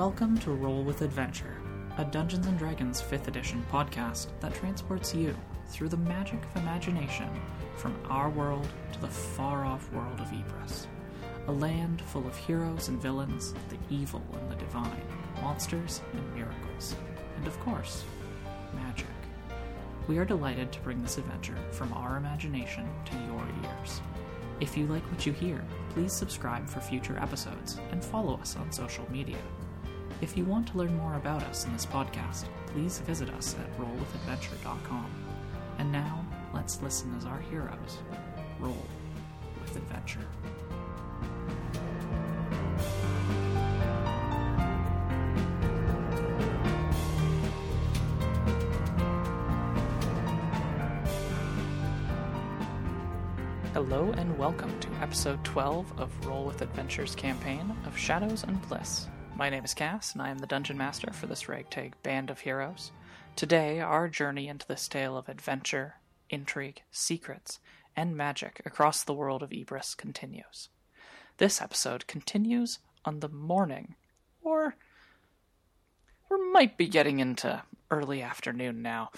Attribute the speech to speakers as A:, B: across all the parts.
A: Welcome to Roll with Adventure, a Dungeons and Dragons 5th edition podcast that transports you through the magic of imagination from our world to the far off world of Ibris. A land full of heroes and villains, the evil and the divine, monsters and miracles, and of course, magic. We are delighted to bring this adventure from our imagination to your ears. If you like what you hear, please subscribe for future episodes and follow us on social media. If you want to learn more about us in this podcast, please visit us at rollwithadventure.com. And now, let's listen as our heroes roll with adventure. Hello and welcome to episode 12 of Roll with Adventure's campaign of Shadows and Bliss. My name is Cass, and I am the Dungeon Master for this ragtag band of heroes. Today, our journey into this tale of adventure, intrigue, secrets, and magic across the world of Ibris continues. This episode continues on the morning, or we might be getting into early afternoon now,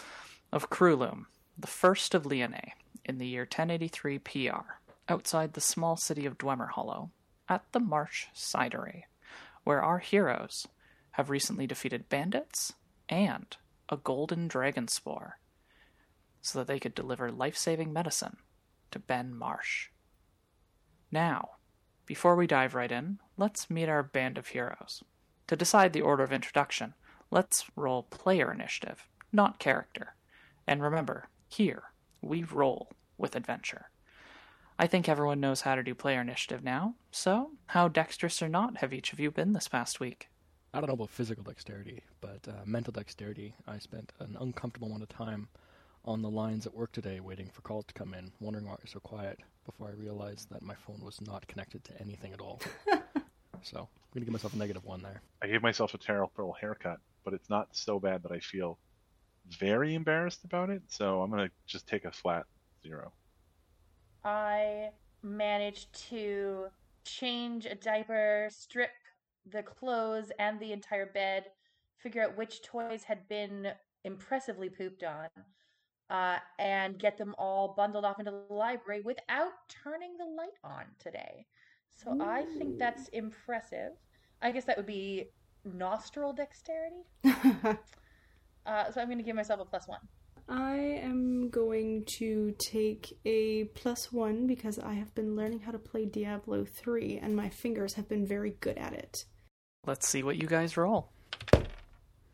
A: of Krulum, the first of Leonae, in the year 1083 PR, outside the small city of Dwemer Hollow, at the Marsh Cidery, where our heroes have recently defeated bandits and a golden dragon spore so that they could deliver life saving medicine to Ben Marsh. Now, before we dive right in, let's meet our band of heroes. To decide the order of introduction, let's roll player initiative, not character. And remember, here, we roll with adventure. I think everyone knows how to do player initiative now, so how dexterous or not have each of you been this past week?
B: I don't know about physical dexterity, but uh, mental dexterity. I spent an uncomfortable amount of time on the lines at work today waiting for calls to come in, wondering why it was so quiet before I realized that my phone was not connected to anything at all. so I'm going to give myself a negative one there.
C: I gave myself a terrible haircut, but it's not so bad that I feel very embarrassed about it. So I'm going to just take a flat zero.
D: I managed to change a diaper, strip the clothes and the entire bed, figure out which toys had been impressively pooped on, uh, and get them all bundled off into the library without turning the light on today. So Ooh. I think that's impressive. I guess that would be nostril dexterity. uh, so I'm going to give myself a plus one.
E: I am going to take a plus one because I have been learning how to play Diablo 3 and my fingers have been very good at it.
A: Let's see what you guys roll.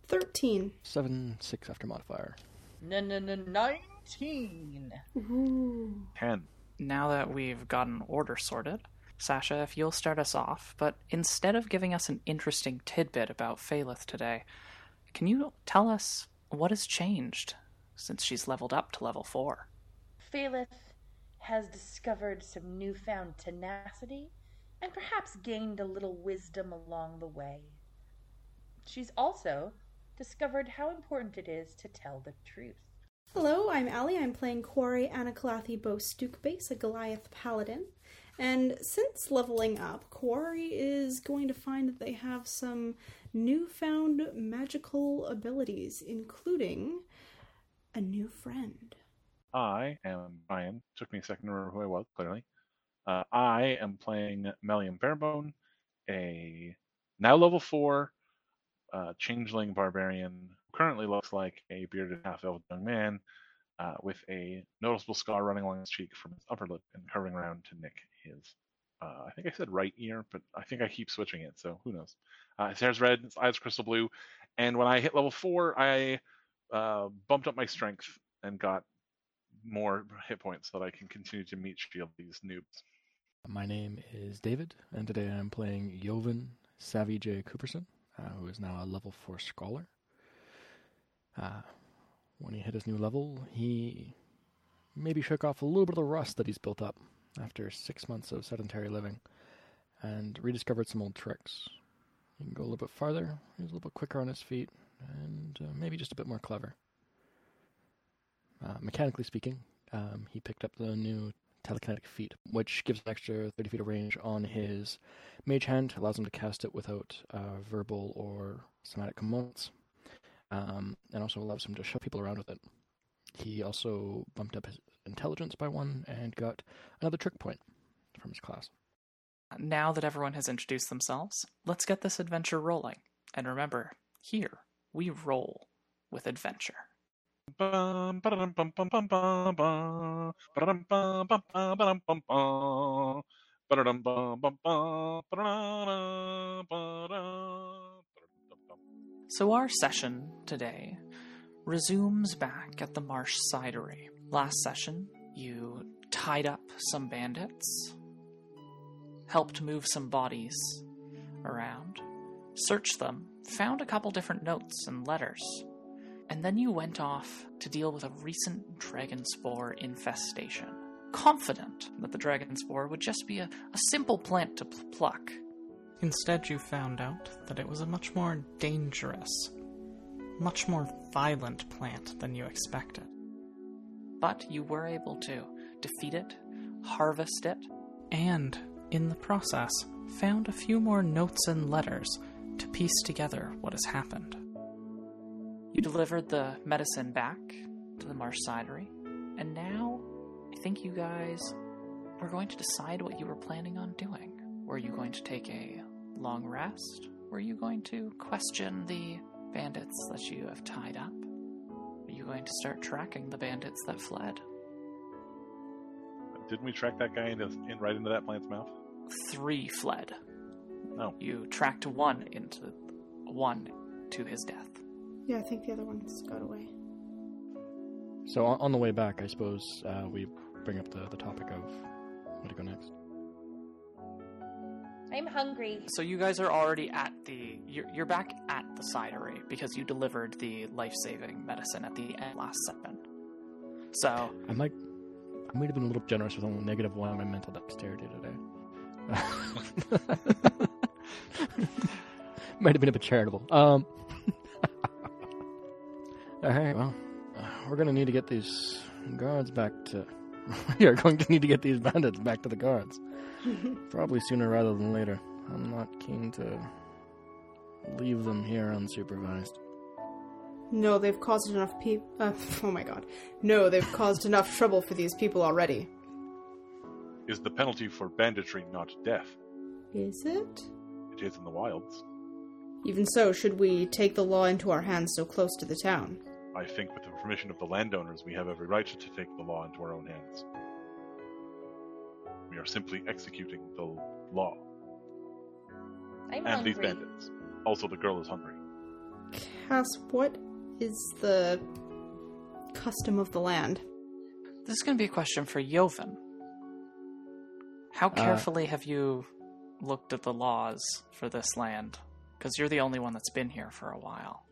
E: 13.
B: 7, 6 after modifier.
D: No, no, no, 19.
E: Ooh.
C: 10.
A: Now that we've gotten order sorted, Sasha, if you'll start us off, but instead of giving us an interesting tidbit about Phalith today, can you tell us what has changed since she's leveled up to level 4.
D: Phalith has discovered some newfound tenacity and perhaps gained a little wisdom along the way. She's also discovered how important it is to tell the truth.
E: Hello, I'm Ali. I'm playing Quarry Anacalathi Bo Base, a Goliath Paladin. And since leveling up, Quarry is going to find that they have some newfound magical abilities, including a new friend.
C: I am Brian. Took me a second to remember who I was, clearly. Uh, I am playing Melian Barebone, a now level 4 uh, changeling barbarian who currently looks like a bearded half elf young man uh, with a noticeable scar running along his cheek from his upper lip and curving around to nick his, uh, I think I said right ear, but I think I keep switching it, so who knows. Uh, his hair's red, his eyes crystal blue, and when I hit level 4, I uh, bumped up my strength and got more hit points so that I can continue to meat shield these noobs.
B: My name is David, and today I'm playing Jovan Savvy J. Cooperson, uh, who is now a level 4 scholar. Uh, when he hit his new level, he maybe shook off a little bit of the rust that he's built up after six months of sedentary living and rediscovered some old tricks. He can go a little bit farther, he's a little bit quicker on his feet, and uh, maybe just a bit more clever. Uh, mechanically speaking, um, he picked up the new telekinetic feat, which gives an extra 30 feet of range on his mage hand, allows him to cast it without uh, verbal or somatic components, um, and also allows him to shove people around with it. He also bumped up his intelligence by one and got another trick point from his class.
A: Now that everyone has introduced themselves, let's get this adventure rolling. And remember, here we roll with adventure. So, our session today resumes back at the Marsh Cidery. Last session, you tied up some bandits, helped move some bodies around, searched them, found a couple different notes and letters, and then you went off to deal with a recent dragon spore infestation. Confident that the dragon spore would just be a, a simple plant to pl- pluck. Instead, you found out that it was a much more dangerous, much more violent plant than you expected. But you were able to defeat it, harvest it, and in the process, found a few more notes and letters to piece together what has happened. You delivered the medicine back to the Marsh Cidery, and now I think you guys were going to decide what you were planning on doing. Were you going to take a long rest? Were you going to question the bandits that you have tied up? Are you going to start tracking the bandits that fled?
C: Didn't we track that guy into, in, right into that plant's mouth?
A: Three fled.
C: No.
A: You tracked one into one to his death.
E: Yeah, I think the other ones got away.
B: So on, on the way back, I suppose uh, we bring up the, the topic of where to go next.
D: I'm hungry.
A: So you guys are already at the you're, you're back at the cidery because you delivered the life-saving medicine at the end last session. So
B: I might, I might have been a little generous with only negative one on my mental dexterity today. might have been a bit charitable. Um, all right, well, uh, we're gonna need to get these guards back to. we are going to need to get these bandits back to the guards. Probably sooner rather than later. I'm not keen to leave them here unsupervised.
E: No, they've caused enough people. Uh, oh my god. No, they've caused enough trouble for these people already.
C: Is the penalty for banditry not death?
E: Is it?
C: It is in the wilds.
E: Even so, should we take the law into our hands so close to the town?
C: I think with the permission of the landowners, we have every right to take the law into our own hands. We are simply executing the law.
D: I'm
C: and
D: hungry.
C: these bandits. Also, the girl is hungry.
E: Cass, what is the custom of the land?
A: this is going to be a question for Joven. How uh, carefully have you looked at the laws for this land? Because you're the only one that's been here for a while.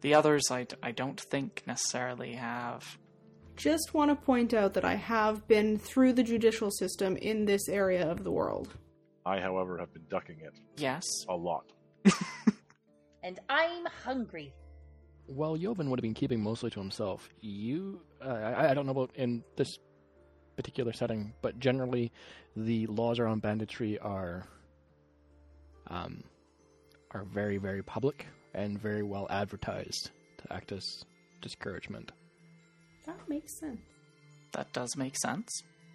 A: The others, I, I don't think necessarily have.
E: Just want to point out that I have been through the judicial system in this area of the world.
C: I, however, have been ducking it
A: Yes.
C: a lot.
D: And I'm hungry.
B: While Joven would have been keeping mostly to himself, you, uh, I, I don't know about in this particular setting, but generally the laws around banditry are, um, are very, very public and very well advertised to act as discouragement.
E: That makes sense.
A: That does make sense.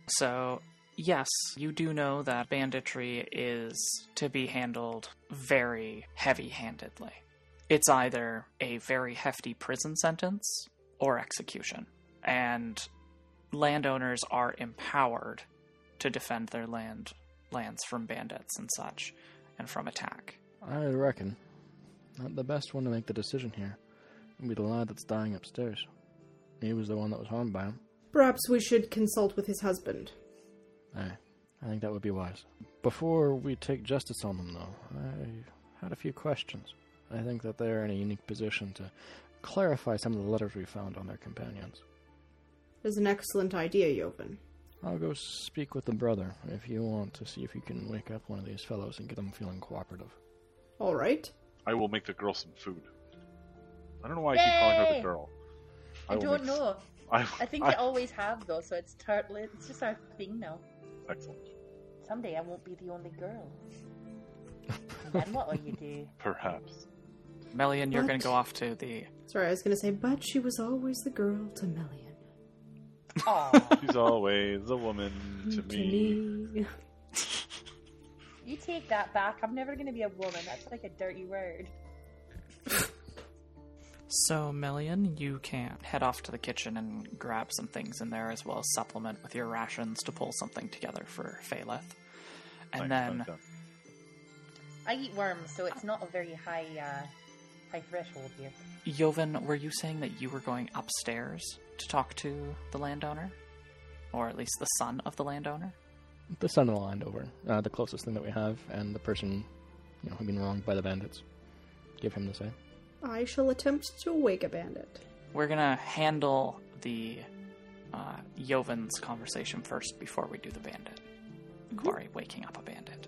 A: So, yes, you do know that banditry is to be handled very heavy handedly. It's either a very hefty prison sentence or execution. And landowners are empowered to defend their land lands from bandits and such and from attack.
B: I reckon not the best one to make the decision here would be the lad that's dying upstairs. He was the one that was harmed by him.
E: Perhaps we should consult with his husband.
B: Aye, I think that would be wise. Before we take justice on them, though, I had a few questions. I think that they're in a unique position to clarify some of the letters we found on their companions.
E: That's an excellent idea, Joven.
B: I'll go speak with the brother if you want to see if you can wake up one of these fellows and get them feeling cooperative.
E: All right.
C: I will make the girl some food. I don't know why I keep calling her the girl.
D: I
C: will
D: don't know.
C: I,
D: I think
C: I,
D: they always have though, so it's totally it's just our thing now.
C: excellent.
D: Someday I won't be the only girl. then what will you do?
C: Perhaps.
A: Melian, you're going to go off to the.
E: Sorry, I was gonna say, but she was always the girl to Melian.
D: Aw,
C: She's always a woman to me.
E: me.
D: you take that back. I'm never gonna be a woman. That's like a dirty word.
A: So, Melian, you can head off to the kitchen and grab some things in there as well as supplement with your rations to pull something together for Phalith. And
C: Nice,
A: then
C: nice, nice.
D: I eat worms, so it's not a very high uh, high threshold here.
A: Joven, were you saying that you were going upstairs to talk to the landowner? Or at least the son of the landowner?
B: The son of the landowner, uh, the closest thing that we have, and the person, you know, who'd been wronged by the bandits. Give him the say.
E: I shall attempt to wake a bandit.
A: We're gonna handle the uh, Joven's conversation first before we do the bandit. Corey waking up a bandit.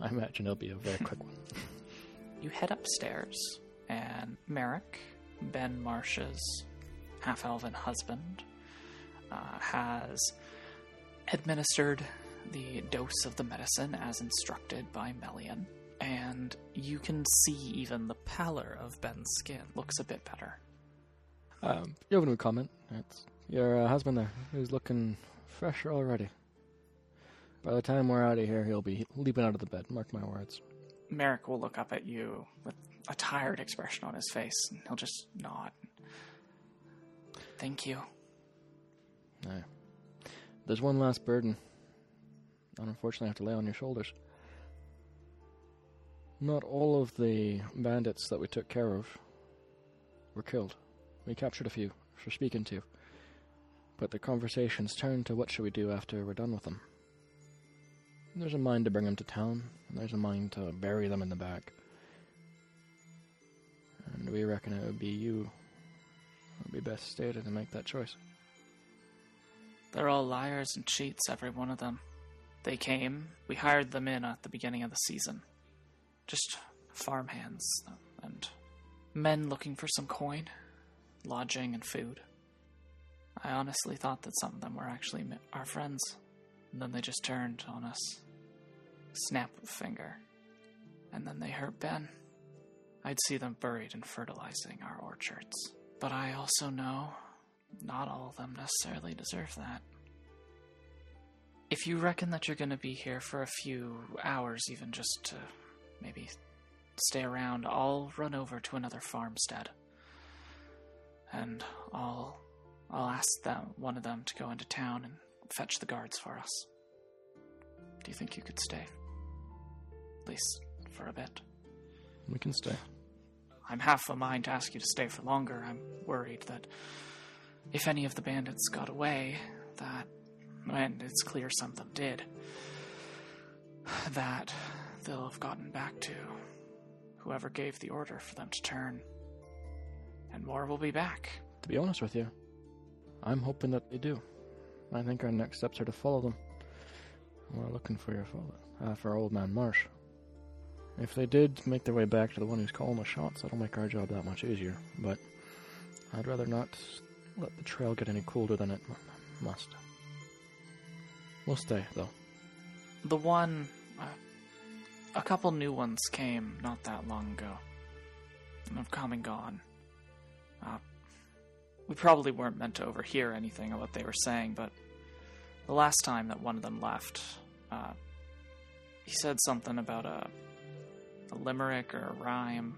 B: I imagine it'll be a very quick one.
A: You head upstairs, and Merrick, Ben Marsh's half elven husband, uh, has administered the dose of the medicine as instructed by Melian. And you can see even the pallor of Ben's skin looks a bit better.
B: Um, Jovan would comment. It's your uh, husband there. He's looking fresher already. By the time we're out of here, he'll be leaping out of the bed. Mark my words.
A: Merrick will look up at you with a tired expression on his face, and he'll just nod. Thank you.
B: There's one last burden. that unfortunately, I have to lay on your shoulders. Not all of the bandits that we took care of were killed. We captured a few for speaking to. But the conversations turned to what should we do after we're done with them. There's a mind to bring them to town, and there's a mind to bury them in the back. And we reckon it would be you would be best stated to make that choice.
A: They're all liars and cheats, every one of them. They came, we hired them in at the beginning of the season. Just farmhands and men looking for some coin, lodging, and food. I honestly thought that some of them were actually our friends, and then they just turned on us. Snap of a finger. And then they hurt Ben. I'd see them buried and fertilizing our orchards. But I also know not all of them necessarily deserve that. If you reckon that you're going to be here for a few hours, even just to maybe stay around, I'll run over to another farmstead. And I'll I'll ask them one of them to go into town and fetch the guards for us. Do you think you could stay? At least for a bit.
B: We can stay.
A: I'm half a mind to ask you to stay for longer. I'm worried that if any of the bandits got away, that, and it's clear some of them did, that they'll have gotten back to whoever gave the order for them to turn. And more will be back.
B: To be honest with you, I'm hoping that they do. I think our next steps are to follow them. We're looking for your father, uh, for old man Marsh. If they did make their way back to the one who's calling the shots, that'll make our job that much easier. But I'd rather not let the trail get any colder than it must. We'll stay, though.
A: The one. Uh, a couple new ones came not that long ago. And have come and gone. Uh, we probably weren't meant to overhear anything of what they were saying, but the last time that one of them left, uh, he said something about a, a limerick or a rhyme.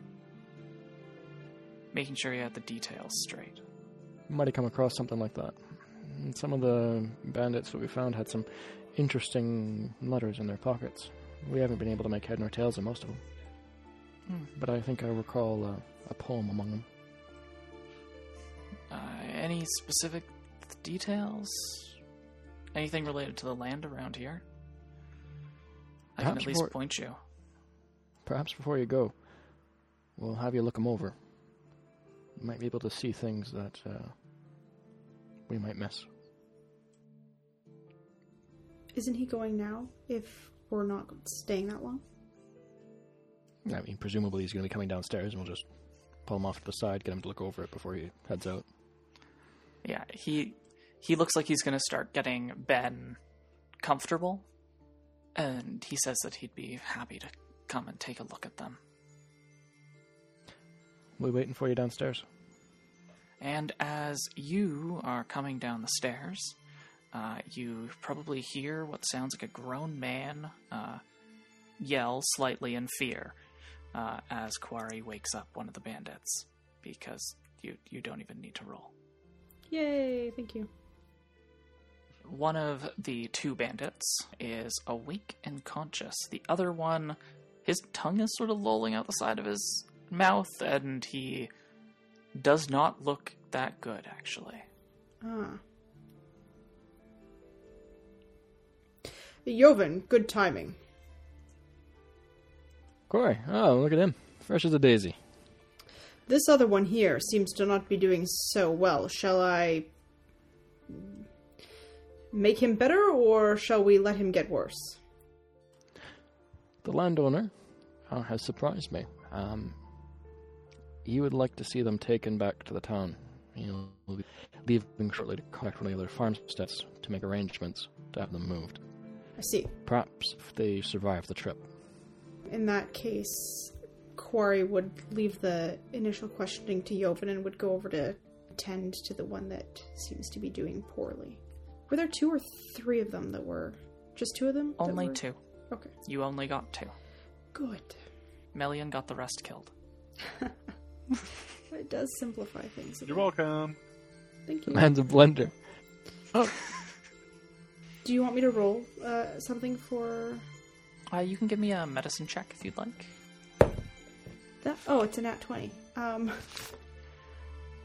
A: Making sure you had the details straight.
B: Might have come across something like that. And some of the bandits that we found had some interesting letters in their pockets. We haven't been able to make head nor tails of most of them.
A: Hmm.
B: But I think I recall uh, a poem among them.
A: Uh, any specific details? Anything related to the land around here? I can at least
B: more-
A: point you.
B: Perhaps before you go, we'll have you look them over. You might be able to see things that uh, we might miss.
E: Isn't he going now if we're not staying that long?
B: I mean, presumably he's going to be coming downstairs, and we'll just pull him off to the side, get him to look over it before he heads out.
A: Yeah, he he looks like he's going to start getting Ben comfortable, and he says that he'd be happy to come and take a look at them.
B: We're waiting for you downstairs.
A: And as you are coming down the stairs, uh, you probably hear what sounds like a grown man uh, yell slightly in fear uh, as Quarry wakes up one of the bandits, because you you don't even need to roll.
E: Yay! Thank you.
A: One of the two bandits is awake and conscious. The other one, his tongue is sort of lolling out the side of his mouth, and he does not look that good, actually.
E: Ah. Joven, good timing.
B: Corey, oh, look at him. Fresh as a daisy.
E: This other one here seems to not be doing so well. Shall I make him better, or shall we let him get worse?
B: The landowner uh, has surprised me. Um, he would like to see them taken back to the town. He'll be leaving shortly to contact one of the other farmsteads to make arrangements to have them moved.
E: I see.
B: Perhaps if they survive the trip.
E: In that case, Quarry would leave the initial questioning to Joven and would go over to tend to the one that seems to be doing poorly. Were there two or three of them that were just two of them?
A: Only
E: were-
A: two.
E: Okay,
A: You only got two.
E: good.
A: Melian got the rest killed.
E: It does simplify things. a
C: You're
E: bit.
C: welcome.
E: Thank you.
B: Man's a blender.
E: Do you want me to roll uh, something for
A: Uh, you can give me a medicine check if you'd like.
E: that? Oh, it's a nat twenty. Um,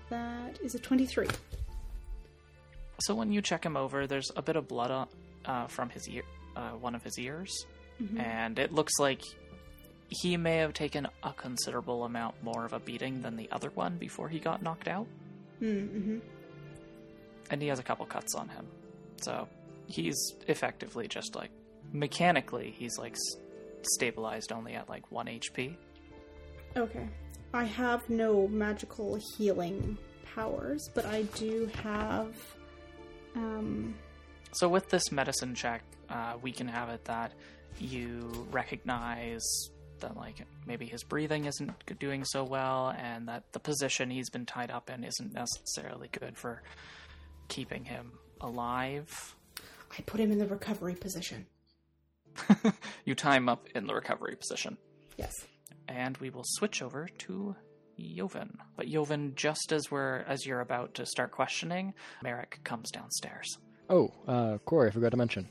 E: that is a twenty-three.
A: So when you check him over, there's a bit of blood on, uh, from his ear, uh, one of his ears, and it looks like he may have taken a considerable amount more of a beating than the other one before he got knocked out,
E: Mm-hmm.
A: and he has a couple cuts on him. So he's effectively just like mechanically, he's like s- stabilized only at like one HP.
E: Okay. I have no magical healing powers, but I do have um
A: So with this medicine check, uh, we can have it that you recognize that like maybe his breathing isn't doing so well, and that the position he's been tied up in isn't necessarily good for keeping him alive.
E: I put him in the recovery position.
A: you tie him up in the recovery position,
E: Yes.
A: and we will switch over to Joven. But Joven, just as we're as you're about to start questioning, Merrick comes downstairs.
B: Oh, uh, Corey, I forgot to mention.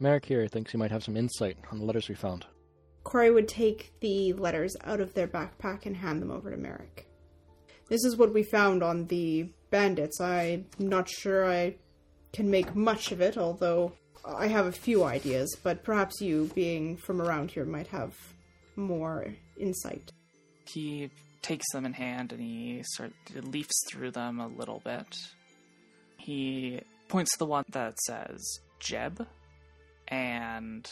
B: Merrick here thinks he might have some insight on the letters we found.
E: Corey would take the letters out of their backpack and hand them over to Merrick. This is what we found on the bandits. I'm not sure I can make much of it, although I have a few ideas, but perhaps you, being from around here, might have more insight.
A: he takes them in hand and he sort of leafs through them a little bit. He points to the one that says Jeb and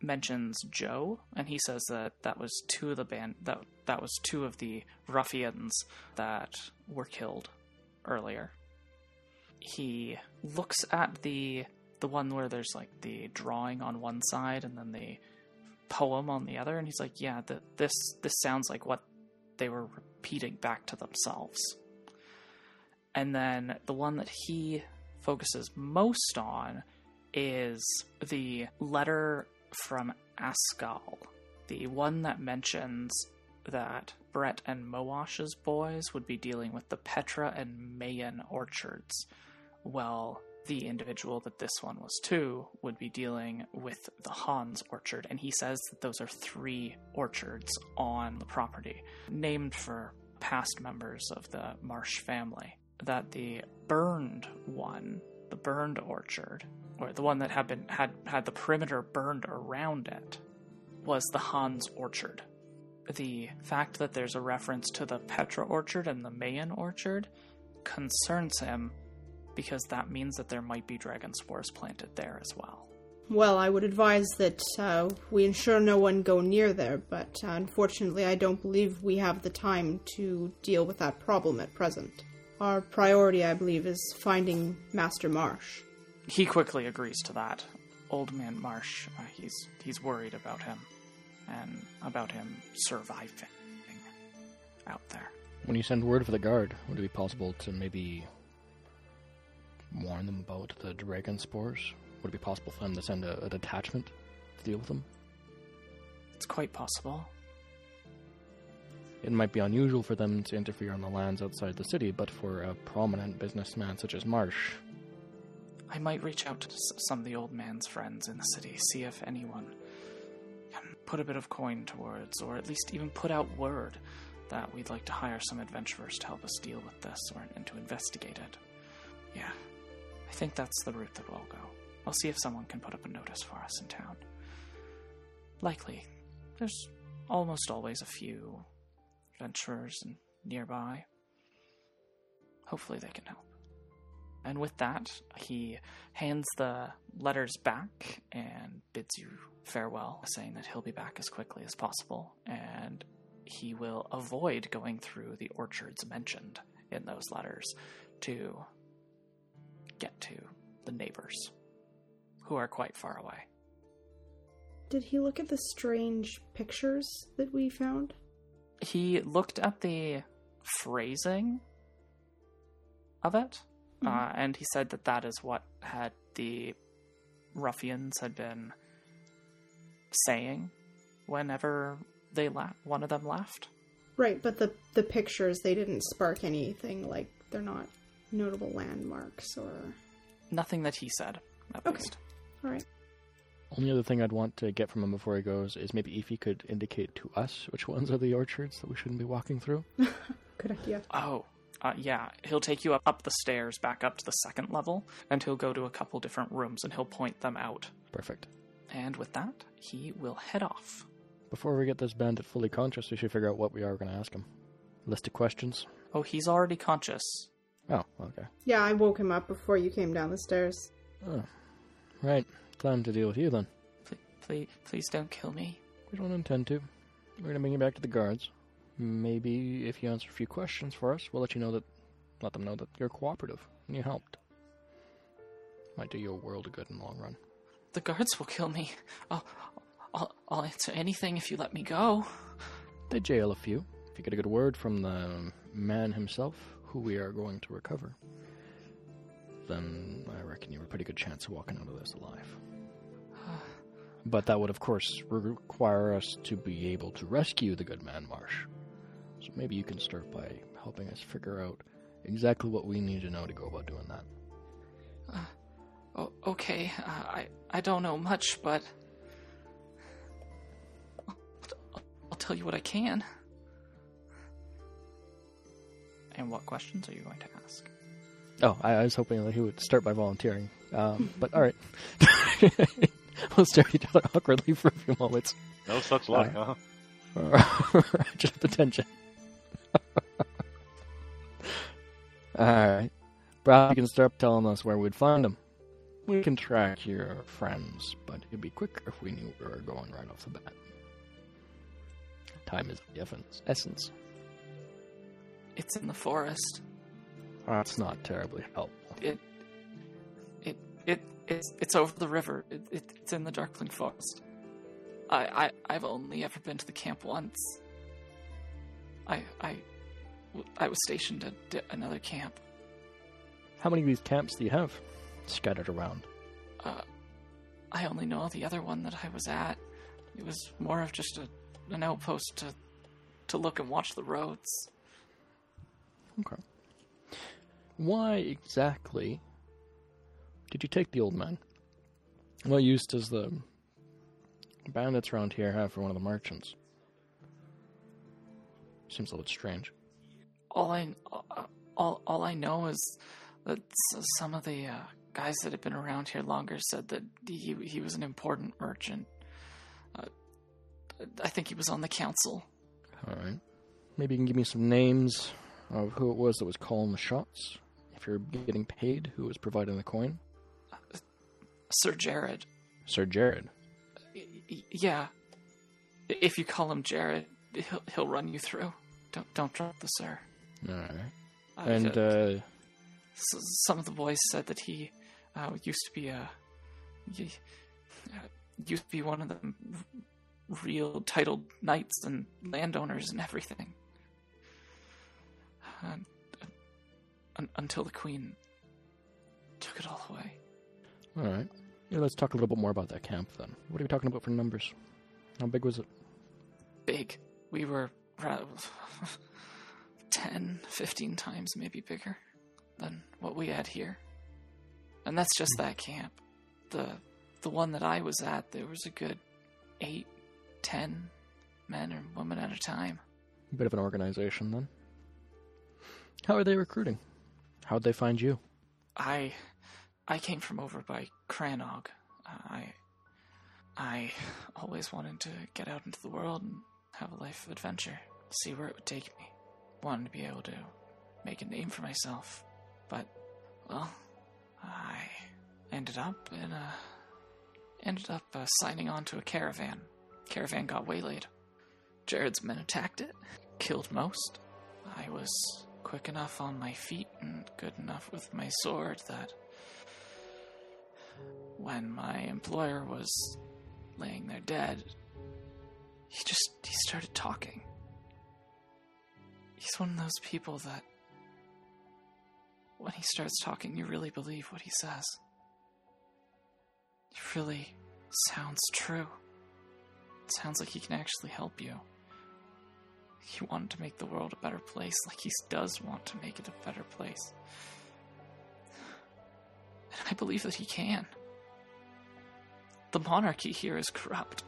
A: mentions Joe, and he says that that was two of the band that that was two of the ruffians that were killed earlier. He looks at the the one where there's like the drawing on one side and then the poem on the other, and he's like, "Yeah, th- this this sounds like what they were repeating back to themselves." And then the one that he focuses most on is the letter from Askal, the one that mentions that Brett and Moash's boys would be dealing with the Petra and Mayan orchards. Well, the individual that this one was to would be dealing with the Hans orchard, and he says that those are three orchards on the property, named for past members of the Marsh family. That the burned one, the burned orchard, or the one that had been had had the perimeter burned around it, was the Hans orchard. The fact that there's a reference to the Petra orchard and the Mayan orchard concerns him because that means that there might be dragon spores planted there as well.
E: Well, I would advise that uh, we ensure no one go near there, but uh, unfortunately, I don't believe we have the time to deal with that problem at present. Our priority, I believe, is finding Master Marsh.
A: He quickly agrees to that. Old man Marsh, uh, he's he's worried about him, and about him surviving out there.
B: When you send word for the guard, would it be possible to maybe warn them about the dragon spores? Would it be possible for them to send a, a detachment to deal with them?
A: It's quite possible.
B: It might be unusual for them to interfere on the lands outside the city, but for a prominent businessman such as Marsh,
A: I might reach out to some of the old man's friends in the city, see if anyone can put a bit of coin towards, or at least even put out word that we'd like to hire some adventurers to help us deal with this or and to investigate it. Yeah, I think that's the route that we'll go. I'll see if someone can put up a notice for us in town. Likely, there's almost always a few adventurers n- nearby. Hopefully, they can help. And with that, he hands the letters back and bids you farewell, saying that he'll be back as quickly as possible, and he will avoid going through the orchards mentioned in those letters to get to the neighbors, who are quite far away.
E: Did he look at the strange pictures that we found?
A: He looked at the phrasing of it, uh, and he said that that is what had the ruffians had been saying whenever they la- one of them left.
E: Right, but the the pictures they didn't spark anything like they're not notable landmarks or
A: Nothing that he said, at
E: Okay.
A: least.
E: all right.
B: Only other thing I'd want to get from him before he goes is maybe if he could indicate to us which ones are the orchards that we shouldn't be walking through.
E: Good idea.
A: Oh, uh, yeah. He'll take you up, up the stairs, back up to the second level, and he'll go to a couple different rooms and he'll point them out.
B: Perfect.
A: And with that, he will head off.
B: Before we get this bandit fully conscious, we should figure out what we are going to ask him. List of questions.
A: Oh, he's already conscious.
B: Oh, okay.
E: Yeah, I woke him up before you came down the stairs.
B: Oh, right. Time to deal with you then.
A: Please, please, please don't kill me.
B: We don't intend to. We're going to bring you back to the guards. Maybe if you answer a few questions for us, we'll let you know that, let them know that you're cooperative and you helped. Might do you a world of good in the long run.
A: The guards will kill me. I'll, I'll, I'll answer anything if you let me go.
B: They jail a few. If you get a good word from the man himself, who we are going to recover, then I reckon you have a pretty good chance of walking out of this alive. But that would, of course, require us to be able to rescue the good man Marsh. So maybe you can start by helping us figure out exactly what we need to know to go about doing that.
A: Oh, okay, uh, I, I don't know much, but I'll, I'll tell you what I can. And what questions are you going to ask?
B: Oh, I, I was hoping that he would start by volunteering. Um, but all right. we'll stare at each other awkwardly for a few moments.
C: No such luck, huh?
B: Just attention. Alright. Perhaps you can start telling us where we'd find them. We can track your friends, but it'd be quicker if we knew where we were going right off the bat. Time is the essence- essence.
A: It's in the forest.
B: That's not terribly helpful.
A: It, it, it, it's, it's over the river. It, it, it's in the Darkling Forest. I, I, I've only ever been to the camp once. I, I, I was stationed at another camp.
B: How many of these camps do you have scattered around?
A: Uh, I only know the other one that I was at. It was more of just a, an outpost to, to look and watch the roads.
B: Okay. Why exactly did you take the old man? What use does the bandits around here have for one of the merchants? Seems a little strange.
A: all I all all I know is that some of the uh, guys that have been around here longer said that he he was an important merchant. Uh, I think he was on the council.
B: All right. Maybe you can give me some names of who it was that was calling the shots. If you're getting paid, who was providing the coin?
A: Sir Jared.
B: Sir Jared.
A: Y- yeah. If you call him Jared, he'll he'll run you through. Don't don't drop the sir.
B: All right. And
A: uh,
B: uh,
A: some of the boys said that he uh, used to be a he, uh, used to be one of the real titled knights and landowners and everything. Un- until the queen took it all away.
B: all right. Yeah, let's talk a little bit more about that camp then. What are we talking about for numbers? How big was it?
A: Big. We were ra- 10, 15 times maybe bigger than what we had here. And that's just hmm. that camp. The the one that I was at, there was a good eight, ten men or women at a time.
B: A bit of an organization then. How are they recruiting? How'd they find you?
A: I I came from over by Cranog. I I always wanted to get out into the world and have a life of adventure, see where it would take me. Wanted to be able to make a name for myself, but well, I ended up in a ended up uh, signing on to a caravan. Caravan got waylaid. Jared's men attacked it, killed most. I was quick enough on my feet and good enough with my sword that when my employer was laying there dead, he just he started talking. He's one of those people that when he starts talking you really believe what he says. It really sounds true. It sounds like he can actually help you. He wanted to make the world a better place, like he does want to make it a better place. And I believe that he can. The monarchy here is corrupt.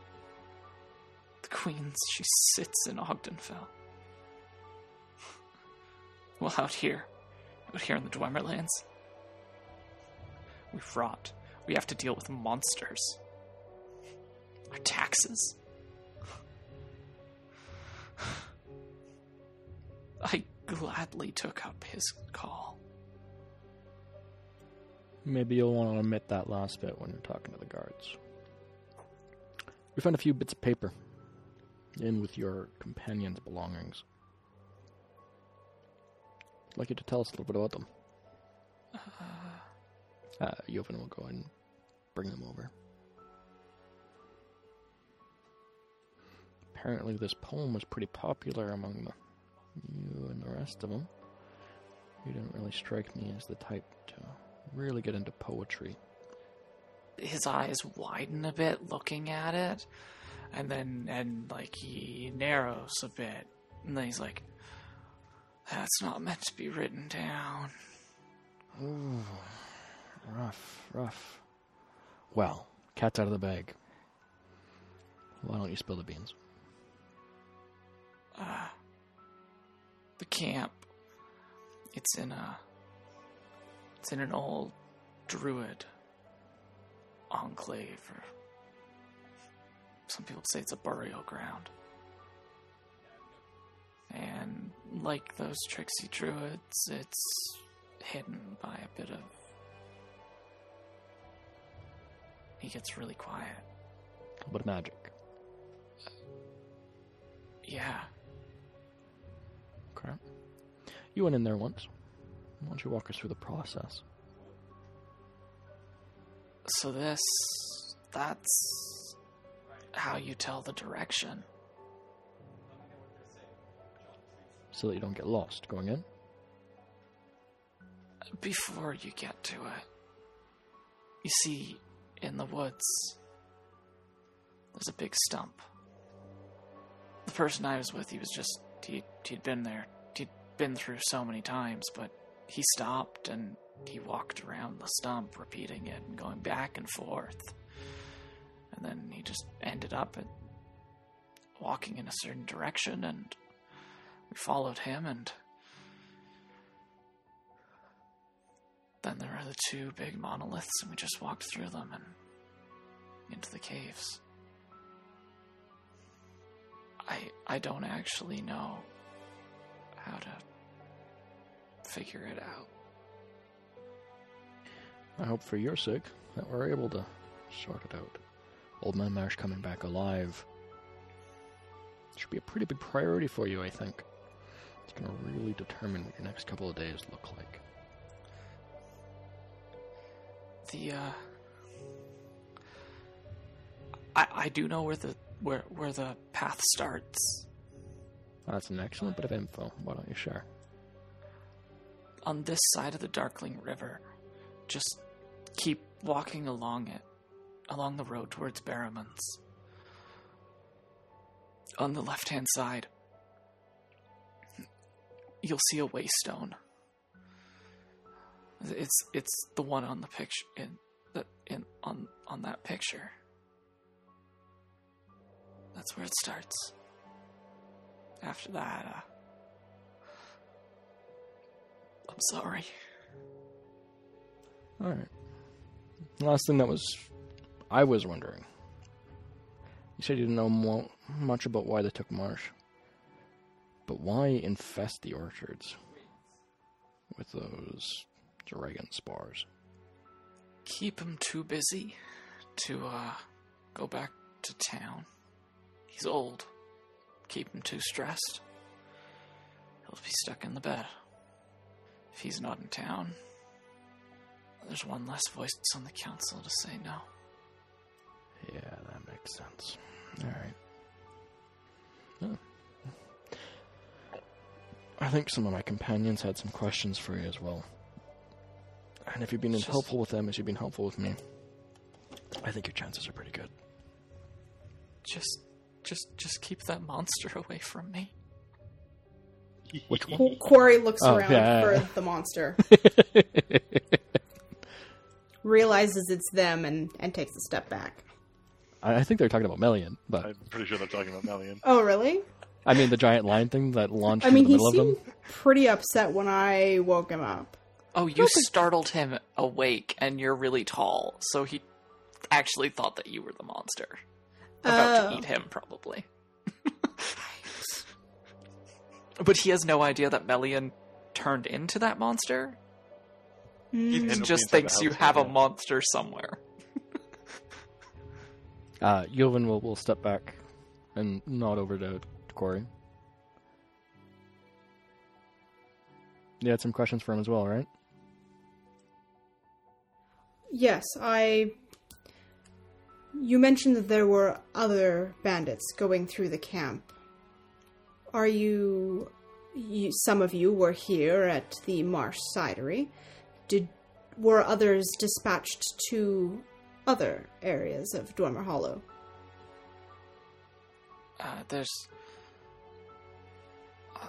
A: The queen, she sits in Ogdenfell. Well, out here, out here in the Dwemerlands, we rot. We have to deal with monsters. Our taxes. I gladly took up his call.
B: Maybe you'll want to omit that last bit when you're talking to the guards. We found a few bits of paper in with your companion's belongings. I'd like you to tell us a little bit about them. Uh, Jovan will go and bring them over. Apparently, this poem was pretty popular among the, you and the rest of them. You didn't really strike me as the type to really get into poetry.
A: His eyes widen a bit looking at it, and then and like he narrows a bit, and then he's like, "That's not meant to be written down."
B: Ooh, rough, rough. Well, cat's out of the bag. Why don't you spill the beans?
A: Uh, the camp. It's in a. It's in an old druid enclave, or some people say it's a burial ground. And like those tricksy druids, it's hidden by a bit of. He gets really quiet.
B: A bit of magic.
A: Yeah.
B: You went in there once. Why don't you walk us through the process?
A: So this. That's. how you tell the direction.
B: So that you don't get lost going in?
A: before you get to it. You see, in the woods, there's a big stump. The person I was with, he was just, he, he'd been there. Been through so many times, but he stopped and he walked around the stump, repeating it and going back and forth. And then he just ended up at walking in a certain direction, and we followed him, and Then there are the two big monoliths, and we just walked through them and into the caves. I I don't actually know how to figure it out.
B: I hope for your sake that we're able to sort it out. Old Man Marsh coming back alive should be a pretty big priority for you, I think. It's going to really determine what your next couple of days look like.
A: The uh I I do know where the where where the path starts.
B: Well, that's an excellent bit of info. Why don't you share?
A: On this side of the Darkling River. Just keep walking along it. Along the road towards Barrowman's. On the left hand side you'll see a waystone. It's it's the one on the picture in the in on on that picture. That's where it starts. After that, uh, I'm sorry.
B: All right. Last thing that was, I was wondering. You said you didn't know mo- much about why they took Marsh, but why infest the orchards with those dragon spores?
A: Keep him too busy to uh go back to town. He's old. Keep him too stressed. He'll be stuck in the bed. If he's not in town, there's one less voice on the council to say no.
B: Yeah, that makes sense. All right. Oh. I think some of my companions had some questions for you as well. And if you've been as
A: Just-
B: helpful with them as you've been helpful with me, I think your chances are pretty good.
A: Just just just keep that monster away from me.
B: Which one?
E: Qu- Quarry looks
B: Oh,
E: around
B: yeah.
E: for the monster, realizes it's them, and, and takes a step back.
B: I I think they're talking about Melian, but
C: I'm pretty sure they're talking about Melian.
E: Oh, really?
B: I mean the giant lion thing that launched
E: I mean,
B: in the
E: he
B: middle of
E: seemed
B: them.
E: pretty upset when I woke him up.
A: Oh, you startled him awake, and you're really tall, so he actually thought that you were the monster. About
E: Oh.
A: to eat him, probably. but he has no idea that Melian turned into that monster. He
E: Mm.
A: just thinks you
C: house
A: have a
C: knows.
A: monster somewhere.
B: Uh, Joven will, will step back and nod over to Corey. You had some questions for him as well, right?
E: Yes, I. You mentioned that there were other bandits going through the camp. Are you, you? Some of you were here at the Marsh Cidery. Did were others dispatched to other areas of Dormer Hollow?
A: Uh, there's. Uh,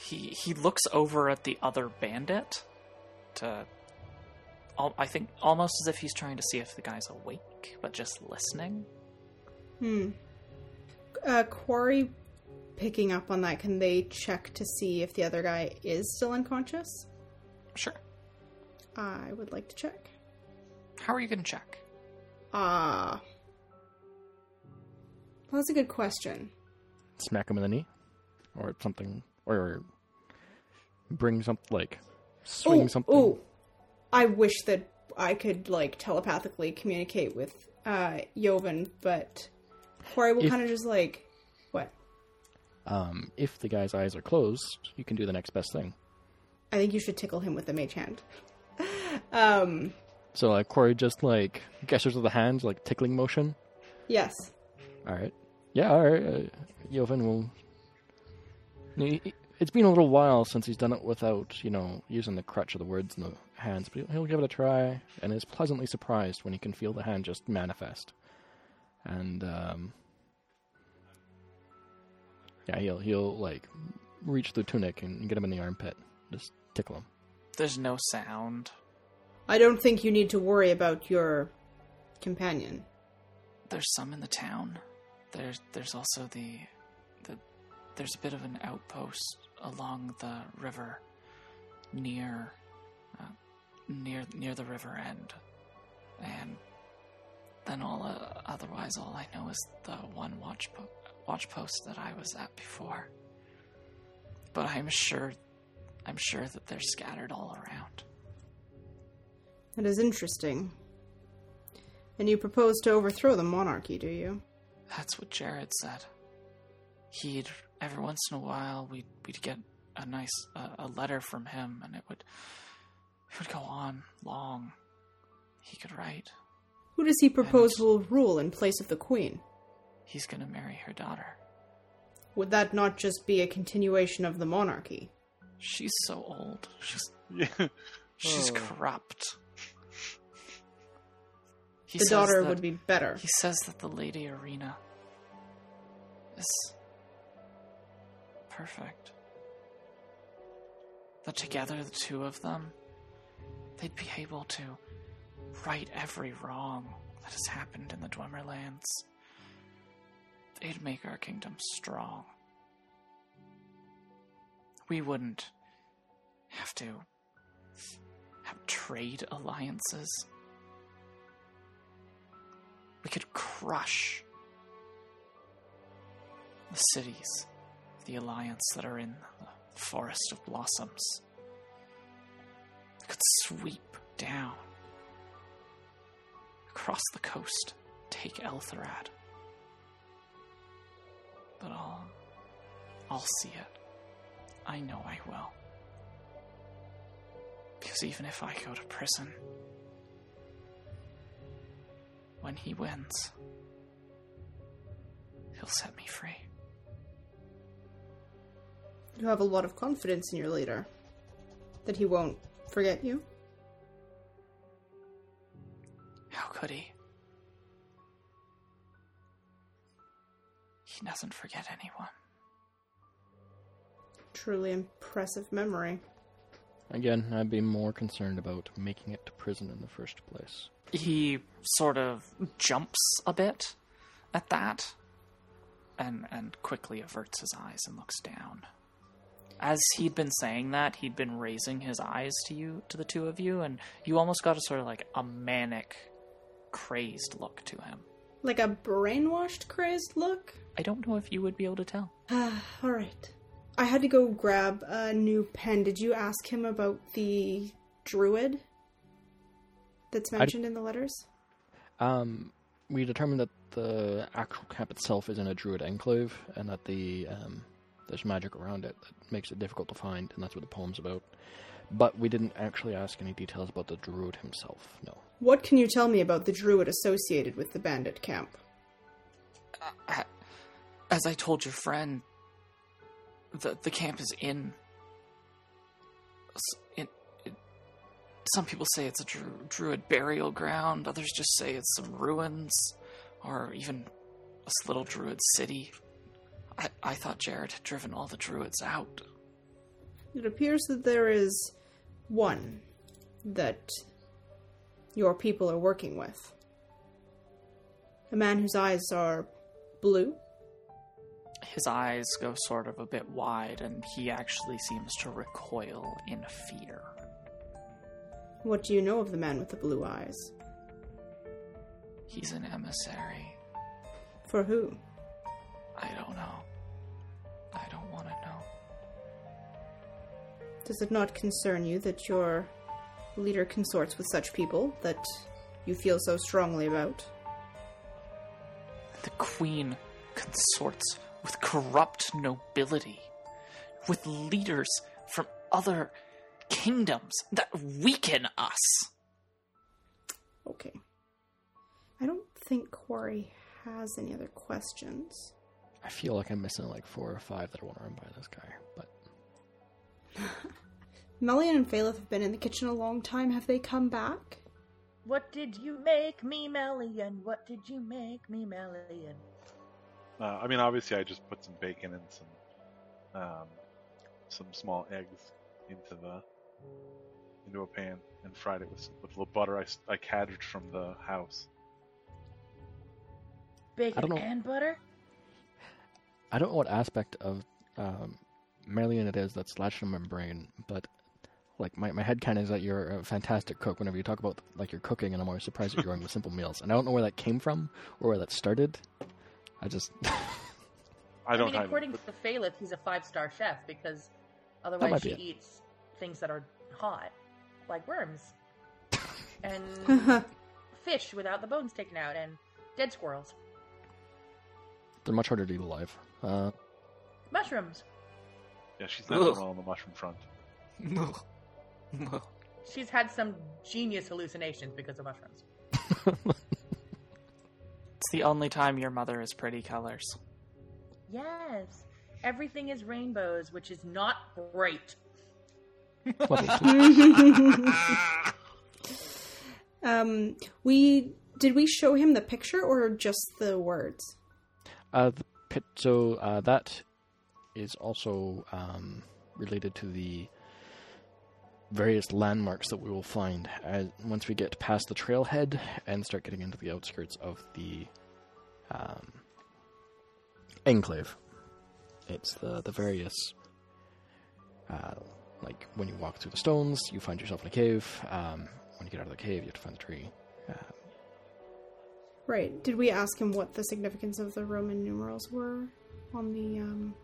A: he he looks over at the other bandit to. al- I think almost as if he's trying to see if the guy's awake, but just listening.
E: Hmm. Uh, Quarry, picking up on that, can they check to see if the other guy is still unconscious?
A: Sure.
E: I would like to check.
A: How are you gonna check?
E: Ah. Well, that's a good question.
B: Smack him in the knee, or something, or bring something like swing
E: oh,
B: something.
E: Oh, I wish that I could like telepathically communicate with uh Joven, but Corey will
B: If-
E: kind of just like what?
B: Um, if the guy's eyes are closed, you can do the next best thing.
E: I think you should tickle him with the mage hand. um,
B: So like Corey just like gestures with the hands, like tickling motion.
E: yes.
B: All right. Yeah, all right. Uh, Joven will. It's been a little while since he's done it without, you know, using the crutch of the words in the hands, but he'll, he'll give it a try, and is pleasantly surprised when he can feel the hand just manifest. And um, yeah, he'll he'll like reach the tunic and get him in the armpit, just tickle him.
A: There's no sound.
E: I don't think you need to worry about your companion.
A: There's some in the town. There's there's also the the there's a bit of an outpost along the river near uh, near near the river end, and then all uh, otherwise all I know is the one watch po- watch post that I was at before. But I'm sure I'm sure that they're scattered all around.
E: That is interesting. And you propose to overthrow the monarchy, do you?
A: That's what Jared said. He'd every once in a while we'd we'd get a nice uh, a letter from him, and it would it would go on long. He could write.
E: Who does he propose
A: And-
E: will rule in place of the queen?
A: He's gonna marry her daughter.
E: Would that not just be a continuation of the monarchy?
A: She's so old. She's
C: Yeah.
A: she's
C: Oh.
A: corrupt. He
E: the daughter
A: that-
E: would be better.
A: He says that the Lady Arena is perfect. That together, the two of them, they'd be able to right every wrong that has happened in the Dwemerlands. They'd make our kingdom strong. We wouldn't have to have trade alliances we could crush the cities the Alliance that are in the Forest of Blossoms. We could sweep down across the coast, take Eltharad. But I'll, I'll see it. I know I will. Because even if I go to prison, when he wins, he'll set me free.
E: You have a lot of confidence in your leader. That he won't forget you?
A: How could he? He doesn't forget anyone.
E: Truly impressive memory.
B: Again, I'd be more concerned about making it to prison in the first place.
A: He sort of jumps a bit at that and and quickly averts his eyes and looks down. As he'd been saying that, he'd been raising his eyes to you to the two of you and you almost got a sort of like a manic crazed look to him.
E: Like a brainwashed, crazed look?
A: I don't know if you would be able to tell.
E: Ah, alright. I had to go grab a new pen. Did you ask him about the druid that's
B: I d-
E: mentioned in the letters?
B: Um, we determined that the actual camp itself is in a druid enclave, and that the um, there's magic around it that makes it difficult to find, and that's what the poem's about. But we didn't actually ask any details about the druid himself. No.
E: What can you tell me about the druid associated with the bandit camp?
A: A- As I told your friend, the the camp is in. s- in, some people say it's a dru- druid burial ground. Others just say it's some ruins, or even a little druid city. I I thought Jared had driven all the druids out.
E: It appears that there is one that your people are working with. A man whose eyes are blue.
A: His eyes go sort of a bit wide, and he actually seems to recoil in fear.
E: What do you know of the man with the blue eyes?
A: He's an emissary.
E: For who?
A: I don't know. I don't want to know.
E: Does it not concern you that your leader consorts with such people that you feel so strongly about?
A: The queen consorts with corrupt nobility, with leaders from other kingdoms that weaken us.
E: Okay. I don't think Quarry has any other questions.
B: I feel like I'm missing like four or five that I want to run by this guy, but
E: Melian and Phalith have been in the kitchen a long time. Have they come back?
D: What did you make me, Melian? What did you make me, Melian?
C: Uh, I mean, obviously, I just put some bacon and some um, some small eggs into the into a pan and fried it with with a little butter I, I cadged from the house.
D: Bacon and butter?
B: I don't know what aspect of um, Marilyn it is that's latched on my brain, but like my, my head kind of is that you're a fantastic cook whenever you talk about like your cooking, and I'm always surprised that you're going with simple meals. And I don't know where that came from or where that started. I just
C: I don't
D: mean,
C: hide
D: according
C: it,
D: to the Phalith, he's a five star chef because otherwise
B: might
D: she eats things that are hot, like worms, and fish without the bones taken out, and dead squirrels.
B: they're much harder to eat alive. Uh,
D: Mushrooms.
C: Yeah, she's not
A: Ugh.
C: normal on the mushroom front.
A: No. No.
D: She's had some genius hallucinations because of mushrooms.
A: It's the only time your mother is pretty colors.
D: Yes. Everything is rainbows, which is not great.
E: um, we did we show him the picture or just the words?
B: Uh, the pit. So uh, that is also um, related to the various landmarks that we will find as once we get past the trailhead and start getting into the outskirts of the um, enclave. It's the the various. Uh, like when you walk through the stones, you find yourself in a cave. Um, when you get out of the cave, you have to find the tree. Uh,
E: Right. Did we ask him what the significance of the Roman numerals were on the um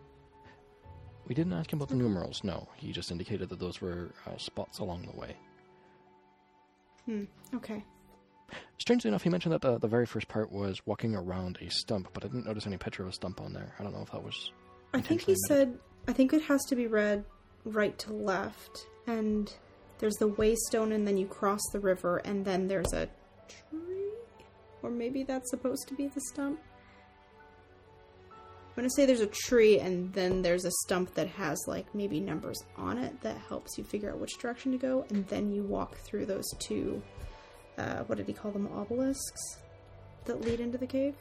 B: We didn't ask him about the numerals, no. He just indicated that those were uh, spots along the way.
E: hmm, okay.
B: Strangely enough, he mentioned that the, the very first part was walking around a stump, but I didn't notice any picture of a stump on there. I don't know if that was.
E: I think he said I think it has to be read right to left and there's the waystone and then you cross the river and then there's a tree or maybe that's supposed to be the stump. I'm going to say there's a tree and then there's a stump that has like maybe numbers on it that helps you figure out which direction to go and then you walk through those two uh, what did he call them obelisks that lead into the cave?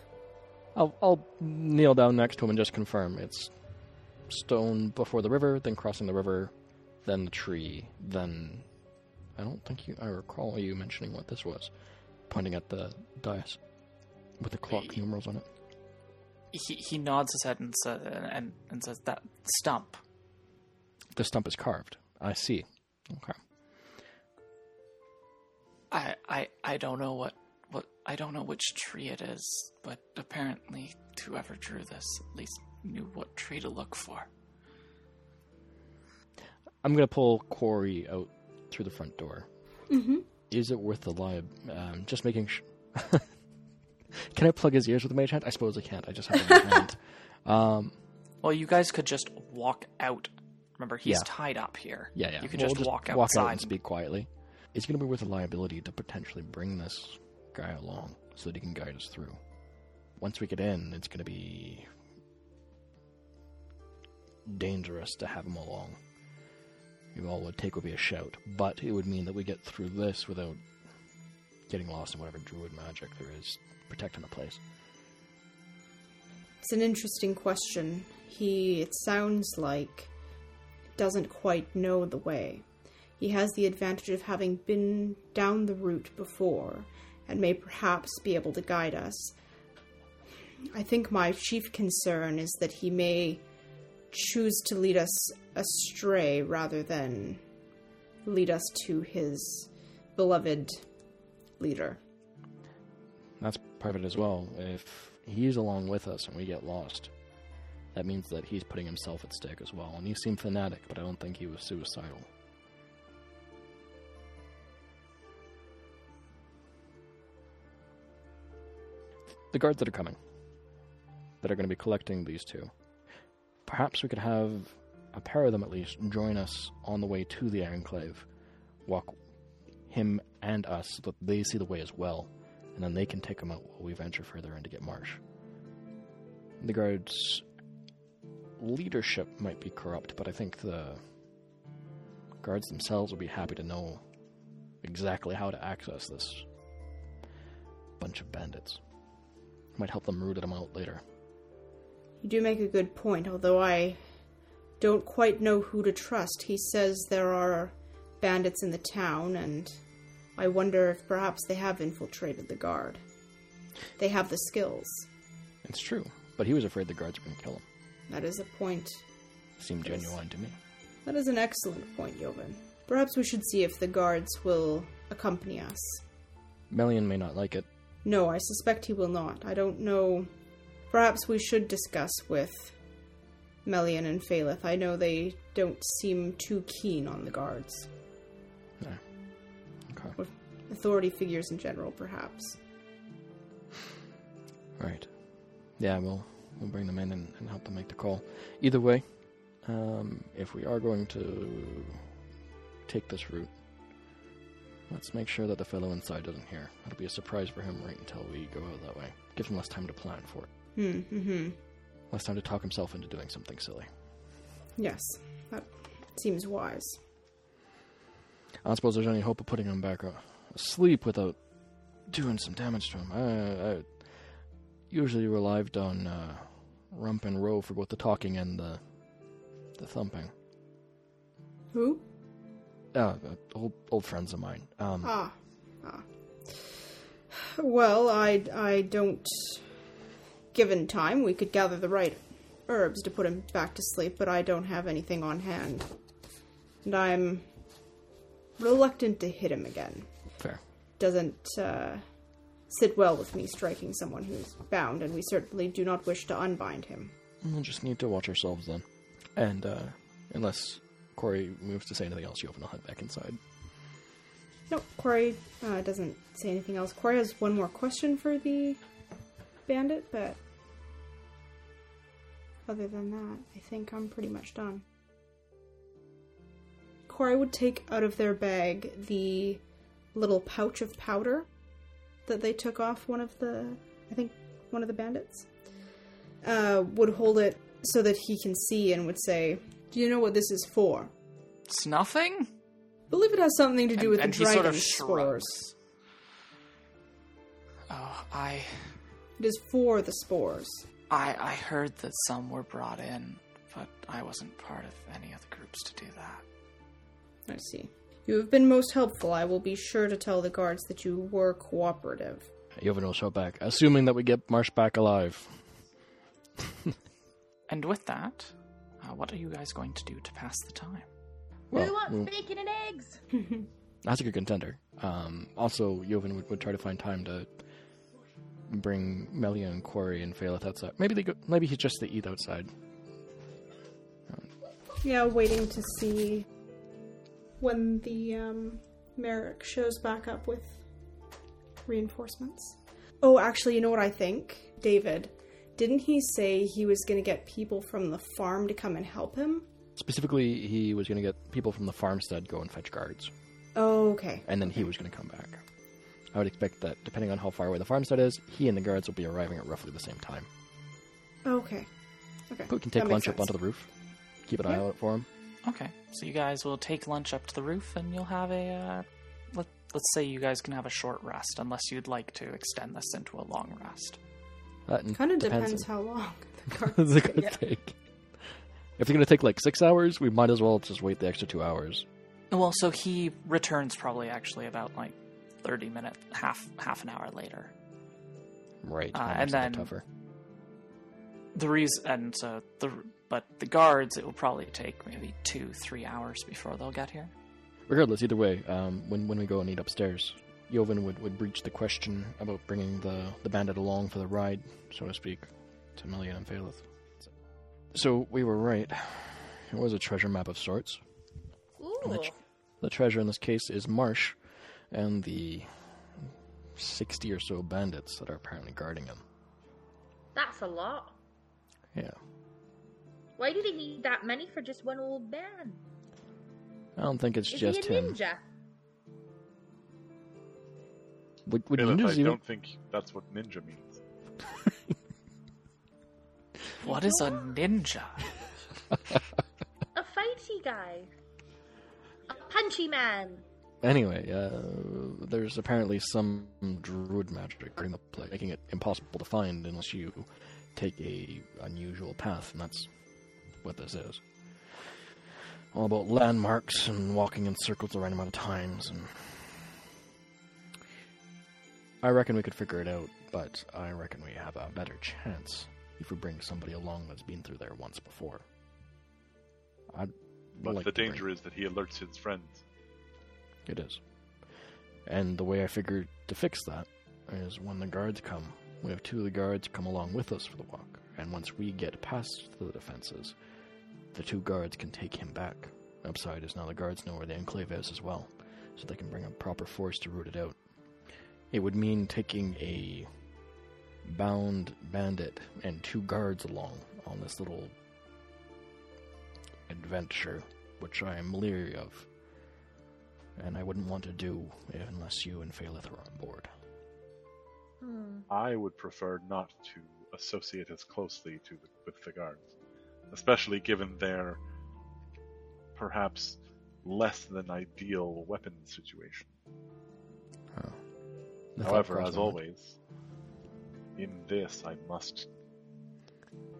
B: I'll, I'll kneel down next to him and just confirm. It's stone before the river, then crossing the river, then the tree, then. I don't think you. I recall you mentioning what this was. Pointing at the dais with the clock numerals on it.
A: He, he nods his head and, sa- and, and says, That stump.
B: The stump is carved. I see. Okay.
A: I, I, I don't know what, what I don't know which tree it is, but apparently whoever drew this at least knew what tree to look for.
B: I'm gonna pull Corey out through the front door.
E: Mm-hmm.
B: Is it worth the lie? Um, just making. Sh- Can I plug his ears with a mage hand? I suppose I can't. I just have a in hand. Um,
A: Well, you guys could just walk out. Remember, he's
B: Yeah.
A: tied up here.
B: yeah, yeah.
A: You could
B: We'll
A: just, walk
B: walk
A: outside.
B: out and speak quietly. It's gonna be worth a liability to potentially bring this guy along so that he can guide us through. Once we get in, it's gonna be dangerous to have him along. You all would take would be a shout, but it would mean that we get through this without getting lost in whatever druid magic there is protecting the place.
E: It's an interesting question. He, it sounds like, doesn't quite know the way. He has the advantage of having been down the route before and may perhaps be able to guide us. I think my chief concern is that he may choose to lead us astray rather than lead us to his beloved leader.
B: That's private as well. If he's along with us and we get lost, that means that he's putting himself at stake as well. And he seemed fanatic, but I don't think he was suicidal. The guards that are coming, that are going to be collecting these two, perhaps we could have a pair of them at least join us on the way to the Enclave, walk him and us so that they see the way as well and then they can take him out while we venture further into Get Marsh. The guards' leadership might be corrupt, but I think the guards themselves will be happy to know exactly how to access this bunch of bandits. Might help them root them out later.
E: You do make a good point, although I don't quite know who to trust. He says there are bandits in the town, and I wonder if perhaps they have infiltrated the guard. They have the skills.
B: It's true, but he was afraid the guards were going to kill him.
E: That is a point.
B: Seemed
E: Yes.
B: genuine to me.
E: That is an excellent point, Jovan. Perhaps we should see if the guards will accompany us.
B: Melian may not like it.
E: No, I suspect he will not. I don't know. Perhaps we should discuss with Melian and Phalith. I know they don't seem too keen on the guards.
B: No. Okay.
E: Or authority figures in general, perhaps.
B: Right. Yeah, we'll we'll bring them in and, and help them make the call. Either way, um, if we are going to take this route, let's make sure that the fellow inside doesn't hear. It'll be a surprise for him right until we go out that way. Gives him less time to plan for it.
E: Hmm. Mm-hmm.
B: Less time to talk himself into doing something silly.
E: Yes, that seems wise.
B: I don't suppose there's any hope of putting him back uh, asleep without doing some damage to him. I, I usually relied on uh, Rump and Row for both the talking and the the thumping.
E: Who?
B: Uh, uh, old old friends of mine. Um,
E: Ah. Ah. Well, I I don't. Given time, we could gather the right herbs to put him back to sleep, but I don't have anything on hand, and I'm reluctant to hit him again. Doesn't uh, sit well with me striking someone who's bound, and we certainly do not wish to unbind him.
B: We'll just need to watch ourselves then. And uh, unless Corey moves to say anything else, Joven will head back inside.
E: No, Corey uh, doesn't say anything else. Corey has one more question for the bandit, but other than that, I think I'm pretty much done. Corey would take out of their bag the little pouch of powder that they took off one of the, I think, one of the bandits. Uh, would hold it so that he can see and would say, "Do you know what this is for?"
A: Snuffing?
E: believe it has something to do
A: And-
E: with
A: and
E: the
A: he
E: dragon
A: sort of
E: spores.
A: Oh, I,
E: It is for the spores.
A: I, I heard that some were brought in, but I wasn't part of any of the groups to do that.
E: I see. You have been most helpful. I will be sure to tell the guards that you were cooperative.
B: Joven will show back, assuming that we get Marsh back alive.
A: And with that, uh, what are you guys going to do to pass the time?
B: Well,
D: Who wants
B: we'll-
D: bacon and eggs?
B: That's a good contender. Um, also, Joven would, would try to find time to bring Melia and Quarry and Phalith outside. Maybe they go. Maybe he's just to eat outside.
E: Yeah, waiting to see when the um, Merrick shows back up with reinforcements. Oh, actually, you know what I think? David, didn't he say he was going to get people from the farm to come and help him?
B: Specifically, he was going to get people from the farmstead go and fetch guards,
E: Oh, okay.
B: and then he was going to come back. I would expect that, depending on how far away the farmstead is, he and the guards will be arriving at roughly the same time.
E: Okay. Okay.
B: But we can take
E: That
B: lunch up onto the roof. Keep an eye
E: Yeah.
B: out for him.
A: Okay, so you guys will take lunch up to the roof, and you'll have a. Uh, let Let's say you guys can have a short rest, unless you'd like to extend this into a long rest.
B: That
E: Kind of
B: depends
E: depends how long the
B: on-
E: guards
B: Is gonna take? If it's gonna take like six hours, we might as well just wait the extra two hours.
A: Well, so he returns probably actually about like thirty minutes, half half an hour later.
B: Right.
A: Uh, and
B: makes it a bit
A: then-
B: tougher.
A: The reason, and so the but the guards, it will probably take maybe two, three hours before they'll get here.
B: Regardless, either way, um, when when we go and eat upstairs, Joven would, would breach the question about bringing the, the bandit along for the ride, so to speak, to Melian and Phalith. So we were right. It was a treasure map of sorts.
D: Ooh.
B: Which- The treasure in this case is Marsh and the 60 or so bandits that are apparently guarding him.
D: That's a lot.
B: Yeah.
D: Why do they need that many for just one old man?
B: I don't think it's
D: Is
B: just
D: he a
B: him.
D: ninja?
B: Would, would
C: Philip, I
B: even...
C: don't think that's what ninja means.
A: What is a ninja?
D: A fighty guy. A punchy man.
B: Anyway, uh, there's apparently some druid magic in the place, making it impossible to find unless you take a unusual path, and that's what this is. All about landmarks and walking in circles the right amount of times, and I reckon we could figure it out. But I reckon we have a better chance if we bring somebody along that's been through there once before. I'd
C: But
B: like
C: the
B: to bring-
C: danger is that he alerts his friends.
B: It is. And the way I figured to fix that is when the guards come, we have two of the guards come along with us for the walk. And once we get past the defenses, the two guards can take him back. Upside is now the guards know where the enclave is as well, so they can bring a proper force to root it out. It would mean taking a bound bandit and two guards along on this little adventure, which I am leery of. And I wouldn't want to do unless you and Phalith are on board.
F: Hmm.
C: I would prefer not to associate as closely to the, with the guards, especially given their perhaps less than ideal weapon situation.
B: Huh.
C: However, as
B: my
C: always, in this I must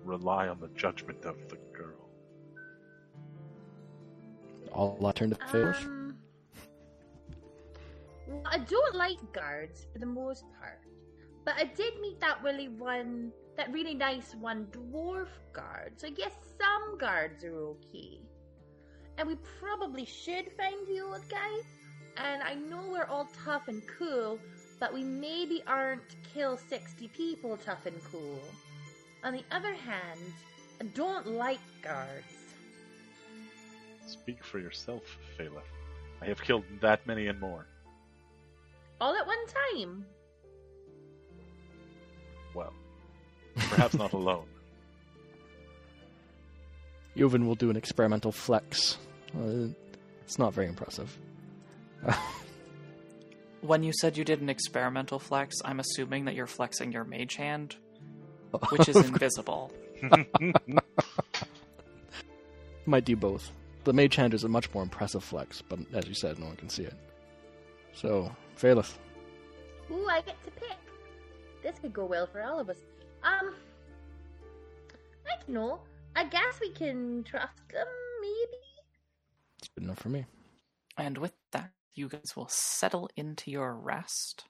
C: rely on the judgment of the girl.
B: All I turned to Phalith?
F: Um, well, I don't like guards for the most part, but I did meet that really one, that really nice one dwarf guard. So I guess some guards are okay. And we probably should find the old guy. And I know we're all tough and cool, but we maybe aren't kill 60 people tough and cool. On the other hand, I don't like guards.
C: Speak for yourself, Phalith. I have killed that many and more.
F: All at one time.
C: Well, perhaps not alone.
B: Joven will do an experimental flex. Uh, it's not very impressive.
A: When you said you did an experimental flex, I'm assuming that you're flexing your mage hand, which is invisible.
B: Might do both. The mage hand is a much more impressive flex, but as you said, no one can see it. So, Phalith,
F: Ooh, I get to pick. This could go well for all of us. Um, I don't know. I guess we can trust them, maybe.
B: it's good enough for me.
A: And with that, you guys will settle into your rest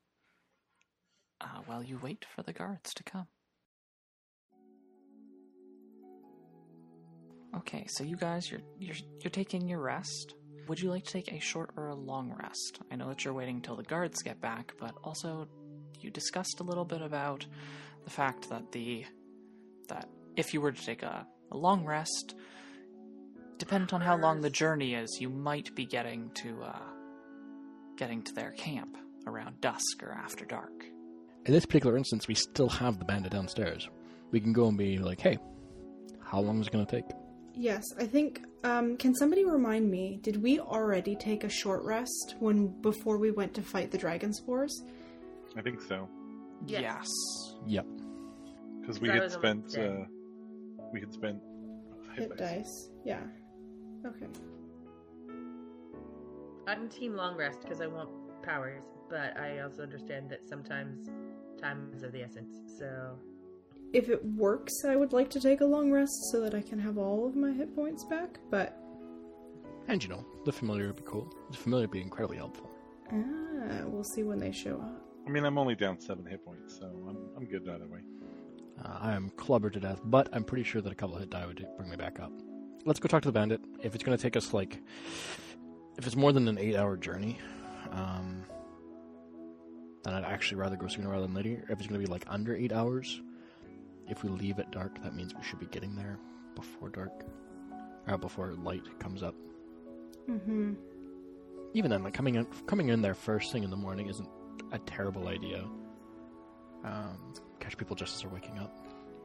A: uh, while you wait for the guards to come. Okay, so you guys, you're you're you're taking your rest. Would you like to take a short or a long rest? I know that you're waiting till the guards get back, but also you discussed a little bit about the fact that the that if you were to take a, a long rest, dependent on how long the journey is, you might be getting to uh, getting to their camp around dusk or after dark.
B: In this particular instance, we still have the bandit downstairs. We can go and be like, hey, how long is it going to take?
E: Yes, I think. Um, can somebody remind me? Did we already take a short rest when before we went to fight the dragon spores?
C: I think so.
F: Yes.
A: Yes.
B: Yep.
C: Because we
F: I
C: had spent uh, we had spent
E: Hit dice. Yeah. Okay.
F: I'm team long rest because I want powers, but I also understand that sometimes time is of the essence. So
E: If it works, I would like to take a long rest so that I can have all of my hit points back. But
B: And you know, the familiar would be cool. The familiar would be incredibly helpful.
E: ah, we'll see when they show up.
C: I mean, I'm only down seven hit points, so I'm I'm good either way.
B: Uh, I am clubbered to death, but I'm pretty sure that a couple hit die would bring me back up. Let's go talk to the bandit. If it's going to take us like, if it's more than an eight-hour journey, um, then I'd actually rather go sooner rather than later. If it's going to be like under eight hours, if we leave at dark, that means we should be getting there before dark, or before light comes up.
E: Mm-hmm.
B: Even then, like coming in, coming in there first thing in the morning isn't a terrible idea. Um, catch people just as they're waking up.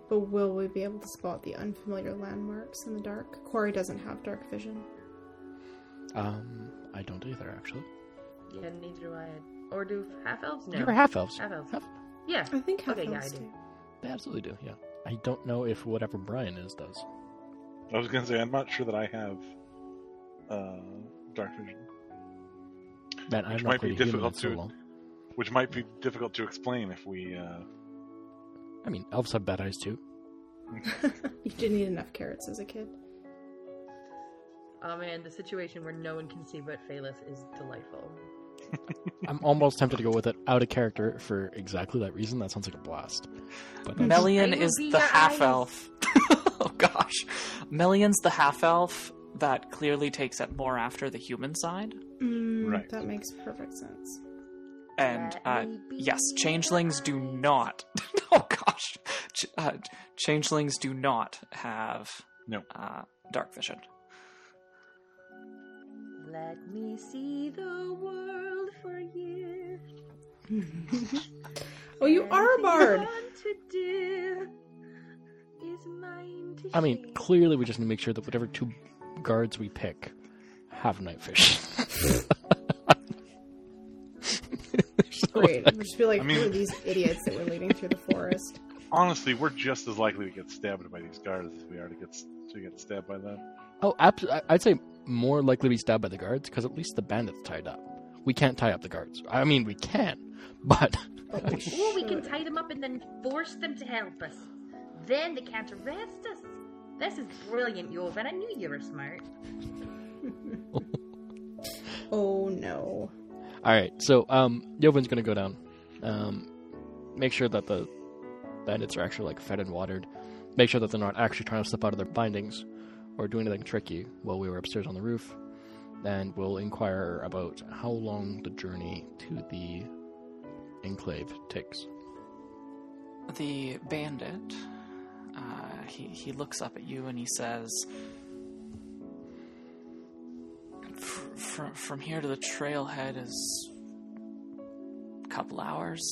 E: But will we be able to spot the unfamiliar landmarks in the dark? Corey doesn't have dark vision.
B: Um, I don't either, actually.
F: yeah, neither do I. Or do half elves? No.
B: You're half elves.
F: Half elves.
B: Half-
F: Yeah.
E: I think half
F: Okay, yeah,
E: elves
F: I do.
E: do.
B: They absolutely do, yeah. I don't know if whatever Brian is does.
C: I was gonna say I'm not sure that I have uh, dark vision,
B: Man, I've
C: Which
B: not
C: might be
B: played a human in
C: difficult
B: so
C: to-
B: long.
C: Which might be difficult to explain if we. Uh...
B: I mean, elves have bad eyes too.
E: you didn't eat enough carrots as a kid.
F: Oh man, the situation where no one can see but Phalith is delightful.
B: I'm almost tempted to go with it out of character for exactly that reason. That sounds like a blast. But
A: Melian is the half elf. oh gosh. Melian's the half elf that clearly takes it more after the human side.
E: Mm,
C: Right.
E: That makes perfect sense.
A: And uh, yes, changelings do not. oh gosh. Ch- uh, changelings do not have
C: No.
A: uh, dark vision.
F: Let me see the world for you.
E: Oh, you are a bard.
F: To do is mine to
B: I mean, clearly we just need to make sure that whatever two guards we pick have night vision.
E: Great. We'll just be like,
C: I mean-
E: who are these idiots that were leading through the forest?
C: Honestly, we're just as likely to get stabbed by these guards as we are to get to get stabbed by them.
B: Oh, abs- I- I'd say more likely to be stabbed by the guards because at least the bandit's tied up. We can't tie up the guards. I mean, we can, but
E: But we
F: Or we can tie them up and then force them to help us. Then they can't arrest us. This is brilliant, Jovan. I knew you were smart.
E: Oh no.
B: All right. So, um, gonna go down. Um, make sure that the bandits are actually like fed and watered. Make sure that they're not actually trying to slip out of their bindings or do anything tricky while we were upstairs on the roof. And we'll inquire about how long the journey to the enclave takes.
A: The bandit, uh, he, he looks up at you and he says, from, from here to the trailhead is a couple hours.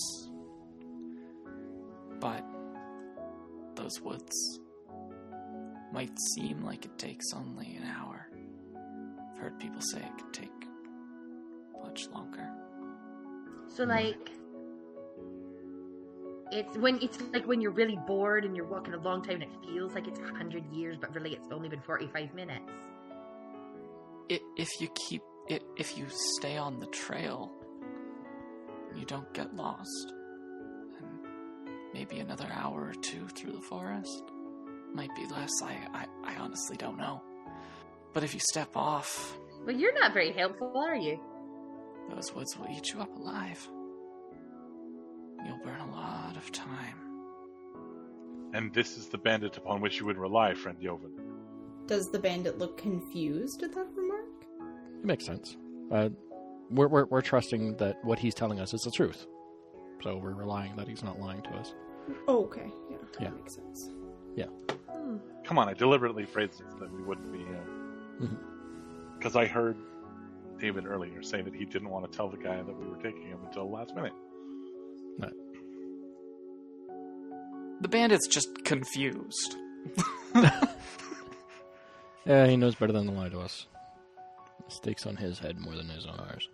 A: But those woods might seem like it takes only an hour. I've heard people say it could take much longer.
F: So like it's when it's like when you're really bored and you're walking a long time and it feels like it's a hundred years, but really it's only been forty five minutes.
A: If you keep i if you stay on the trail, you don't get lost. And maybe another hour or two through the forest might be less. I, I, I honestly don't know. But if you step off,
F: Well, you're not very helpful, are you?
A: those woods will eat you up alive. You'll burn a lot of time.
C: And this is the bandit upon which you would rely, friend Jovan.
E: Does the bandit look confused at that remark?
B: It makes sense. Uh, we're, we're, we're trusting that what he's telling us is the truth. So we're relying that he's not lying to us.
E: Oh, okay. Yeah.
B: Yeah.
E: Makes sense.
F: Hmm.
C: Come on, I deliberately phrased it so that we wouldn't be. Because I heard David earlier say that he didn't want to tell the guy that we were taking him until the last minute.
A: The bandit's just confused.
B: Yeah, he knows better than to lie to us. Stakes on his head more than his on ours.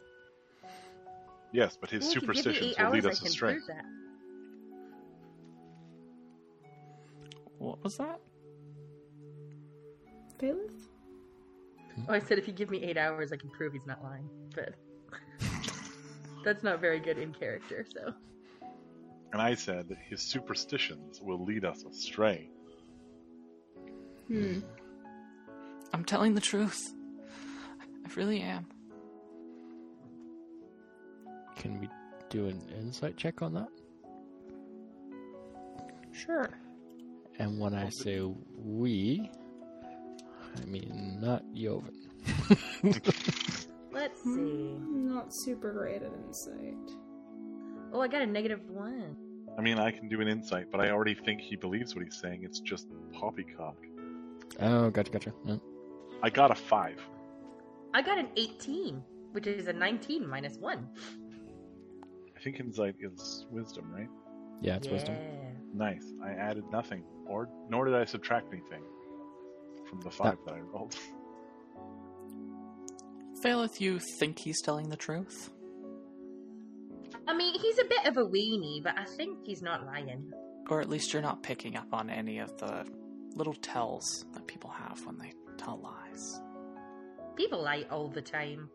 C: Yes, but his
F: Well, if you give me
C: superstitions will lead
F: hours,
C: us astray.
A: What was that?
E: Bailiff?
F: Oh, I said if you give me eight hours, I can prove he's not lying. But that's not very good in character. So
C: And I said that his superstitions will lead us astray.
E: Hmm.
A: I'm telling the truth. I really am.
B: Can we do an insight check on that?
A: Sure.
B: And when I say we, I mean not Joven.
F: let's hmm, see.
E: I'm not super great at insight.
F: Oh, I got a negative one.
C: I mean, I can do an insight, but I already think he believes what he's saying. It's just poppycock.
B: Oh, gotcha, gotcha. Yeah.
C: I got a five.
F: I got an 18, which is a 19 minus one.
C: I think insight is wisdom, right?
B: Yeah, it's wisdom.
C: Nice. I added nothing, or nor did I subtract anything from the five that I rolled.
A: Phalith, you think he's telling the truth?
F: I mean, he's a bit of a weenie, but I think he's not lying.
A: Or at least you're not picking up on any of the little tells that people have when they tell lies.
F: People lie all the time.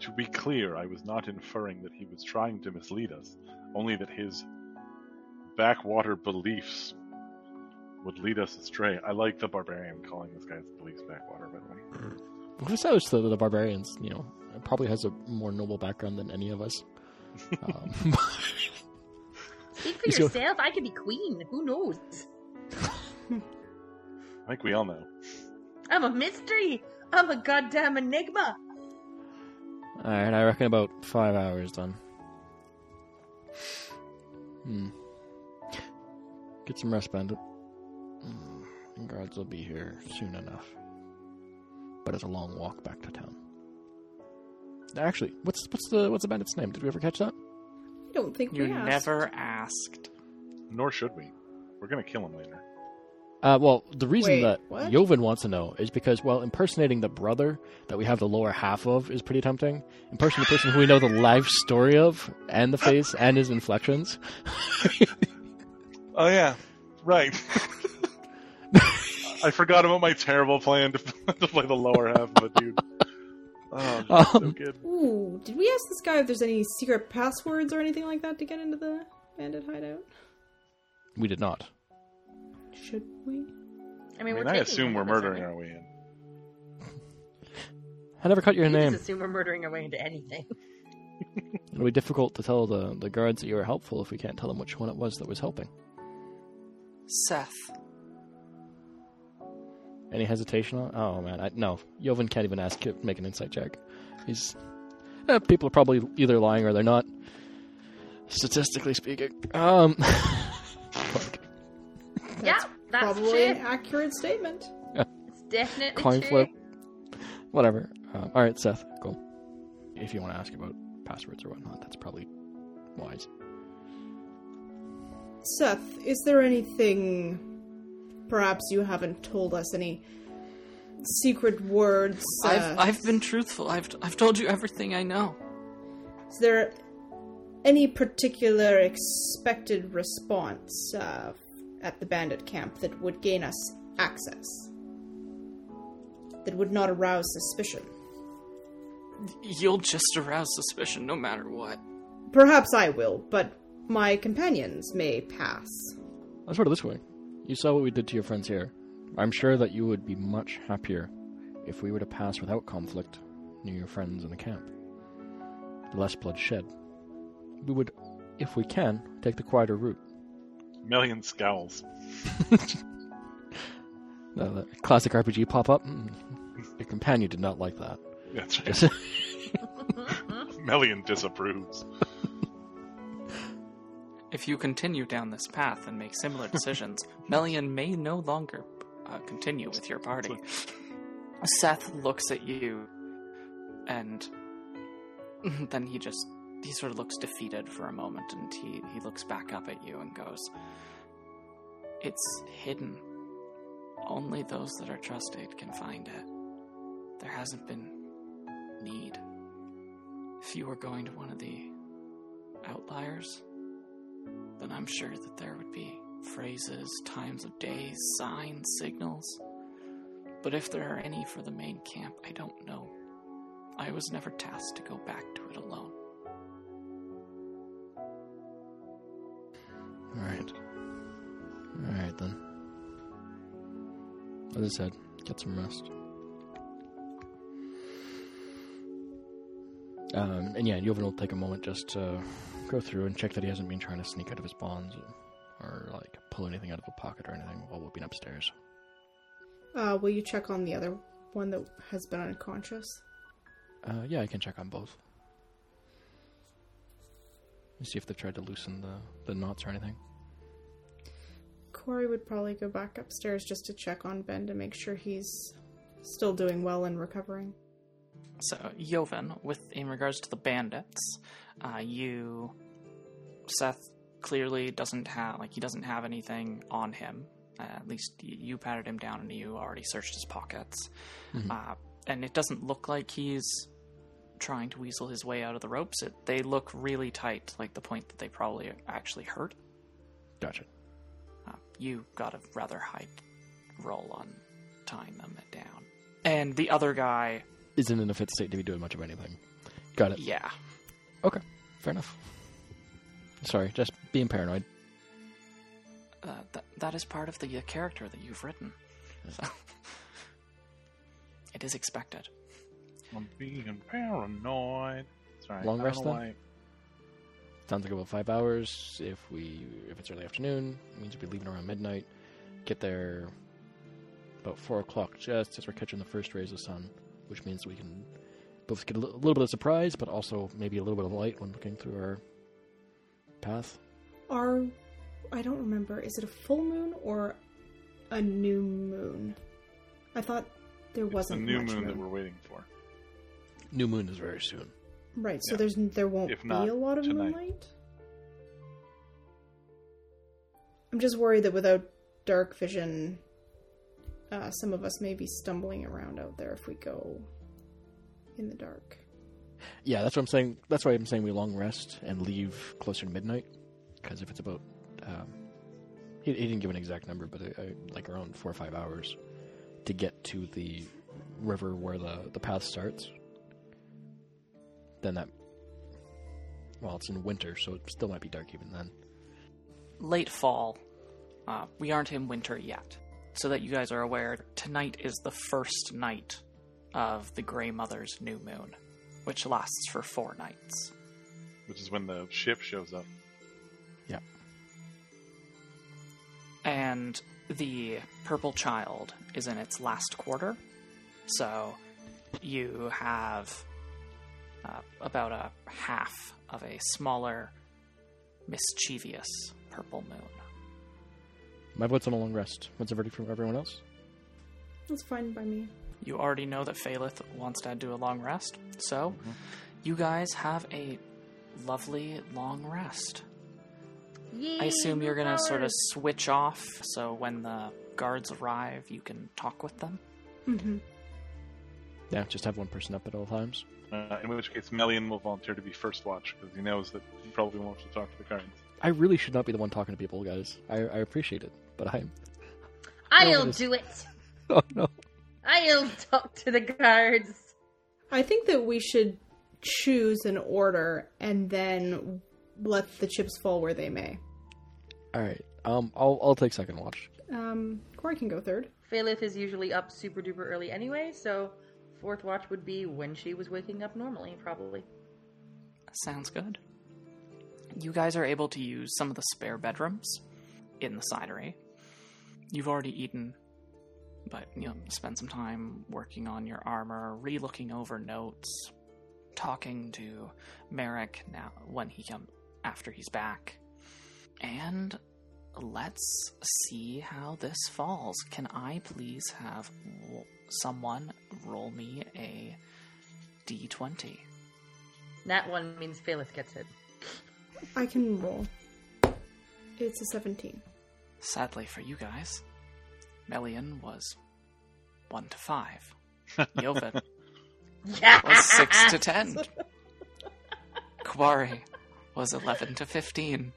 C: To be clear, I was not inferring that he was trying to mislead us, only that his backwater beliefs would lead us astray. I like the barbarian calling this guy's beliefs backwater, by the way.
B: Who says that the barbarians, you know, probably has a more noble background than any of us. Um,
F: Speak for
B: He's go-
F: yourself. I could be queen. Who knows?
C: I think we all know.
F: I'm a mystery. I'm a goddamn enigma.
B: Alright, I reckon about five hours done. Hmm. Get some rest, bandit. Hmm. Guards will be here soon enough. But it's a long walk back to town. Actually, what's what's the what's the bandit's name? Did we ever catch that?
E: I don't think
A: You
E: we asked.
A: never asked.
C: Nor should we. We're gonna kill him later.
B: Uh, well, the reason
E: Wait,
B: that
E: what?
B: Joven wants to know is because, well, impersonating the brother that we have the lower half of is pretty tempting. Impersonating the person who we know the life story of, and the face, and his inflections.
C: Oh yeah, right. I forgot about my terrible plan to, to play the lower half of it, dude. Oh, so
B: Um,
C: good.
E: Ooh, did we ask this guy if there's any secret passwords or anything like that to get into the bandit hideout?
B: we did not.
E: Should we?
D: I
C: I
D: mean,
C: mean,
D: we're
C: I assume we're murdering
D: our-
C: our way in.
B: I never cut your
F: You
B: name.
F: just assume we're murdering our way into anything.
B: It'll be difficult to tell the, the guards that you were helpful if we can't tell them which one it was that was helping.
A: Seth.
B: Any hesitation on? Oh man, I, no. Joven can't even ask to make an insight check. He's eh, people are probably either lying or they're not. Statistically speaking, um, fuck.
D: Yeah, that's
E: Probably
D: true.
E: an accurate statement.
D: It's definitely
B: coin
D: true.
B: flip. Whatever. Um, all right, Seth, go. If you want to ask about passwords or whatnot, that's probably wise.
E: Seth, is there anything perhaps you haven't told us? Any secret words? uh,
A: I've I've been truthful. I've I've told you everything I know.
E: Is there any particular expected response uh, at the bandit camp that would gain us access? That would not arouse suspicion?
A: You'll just arouse suspicion no matter what.
E: Perhaps I will, but my companions may pass.
B: Let's put it this way: you saw what we did to your friends here. I'm sure that you would be much happier if we were to pass without conflict near your friends in the camp. Less blood shed. We would, if we can, take the quieter route.
C: Melian scowls.
B: Uh, the classic RPG pop up. Mm, Your companion did not like that.
C: That's right.
B: Just-
C: Melian disapproves.
A: If you continue down this path and make similar decisions, Melian may no longer uh, continue with your party. Seth looks at you, and then he just he sort of looks defeated for a moment, and he he looks back up at you and goes, "It's hidden. Only those that are trusted can find it. There hasn't been need. If you were going to one of the outliers." then I'm sure that there would be phrases, times of day, signs, signals. But if there are any for the main camp, I don't know. I was never tasked to go back to it alone.
B: Alright. Alright then. As I said, get some rest. Um, and yeah, Jovan will take a moment just to go through and check that he hasn't been trying to sneak out of his bonds or, or like pull anything out of a pocket or anything while we've been upstairs.
E: Uh, will you check on the other one that has been unconscious?
B: Uh, yeah, I can check on both. See if they've tried to loosen the, the knots or anything.
E: Corey would probably go back upstairs just to check on Ben to make sure he's still doing well and recovering.
A: So, Joven, with in regards to the bandits, uh, you Seth clearly doesn't have like he doesn't have anything on him. Uh, at least y- you patted him down and you already searched his pockets,
B: Mhm.
A: uh, and it doesn't look like he's trying to weasel his way out of the ropes. It, they look really tight, like the point that they probably actually hurt.
B: Gotcha.
A: Uh, you got a rather high roll on tying them down, and the other guy,
B: Isn't in a fit state to be doing much of anything. Got it.
A: yeah,
B: Okay, fair enough. Sorry, just being paranoid.
A: uh, that that is part of the uh, character that you've written. So it is expected.
C: I'm being paranoid. Sorry.
B: Long
C: I don't
B: rest then?
C: why-
B: Sounds like about five hours. If we, if it's early afternoon, it means we'll be leaving around midnight. Get there about four o'clock, just as we're catching the first rays of sun, which means we can both get a little bit of surprise, but also maybe a little bit of light when looking through our path.
E: Are I don't remember. Is it a full moon or a new moon? I thought there
C: It's
E: wasn't a
C: new
E: much
C: moon that we're waiting for.
B: New moon is very soon.
E: Right, so
C: Yeah.
E: there's there won't
C: If
E: be
C: not
E: a lot of
C: tonight.
E: moonlight. I'm just worried that without dark vision, uh, some of us may be stumbling around out there if we go in the dark.
B: Yeah, that's what I'm saying. That's why I'm saying we long rest and leave closer to midnight. Because if it's about, um, he, he didn't give an exact number, but uh, like around four or five hours to get to the river where the the path starts. Then that, well, it's in winter, so it still might be dark even then.
A: Late fall. Uh, we aren't in winter yet. So that you guys are aware, tonight is the first night of the Grey Mother's new moon, which lasts for four nights.
C: Which is when the ship shows up. Yeah.
A: And the purple child is in its last quarter. So you have uh, about a half of a smaller, mischievous purple moon.
B: My vote's on a long rest. What's the verdict from everyone else?
E: That's fine by me.
A: You already know that Phalith wants to do a long rest, so you guys have a lovely long rest. I assume you're gonna sort of switch off, so when the guards arrive, you can talk with them.
E: Mm-hmm.
B: Yeah, just have one person up at all times.
C: Uh, in which case, Melian will volunteer to be first watch because he knows that he probably wants to talk to the guards.
B: I really should not be the one talking to people, guys. I, I appreciate it, but I'm.
F: I'll
B: Nobody's-
F: do it.
B: Oh no.
F: I'll talk to the guards.
E: I think that we should choose an order and then let the chips fall where they may.
B: All right. Um, I'll I'll take second watch.
E: Um, Corey can go third.
F: Phalith is usually up super duper early anyway, so fourth watch would be when she was waking up normally, probably.
A: Sounds good. You guys are able to use some of the spare bedrooms in the cidery. You've already eaten, but you know, spend some time working on your armor, re-looking over notes, talking to Merrick now when he come after he's back, and let's see how this falls. Can I please have someone roll me a d20?
F: That one means Phalith gets it.
E: I can roll. It's a 17.
A: Sadly for you guys, Melian was 1 to 5. Yovid
F: Yeah!
A: was 6 to 10. Corey was 11 to 15.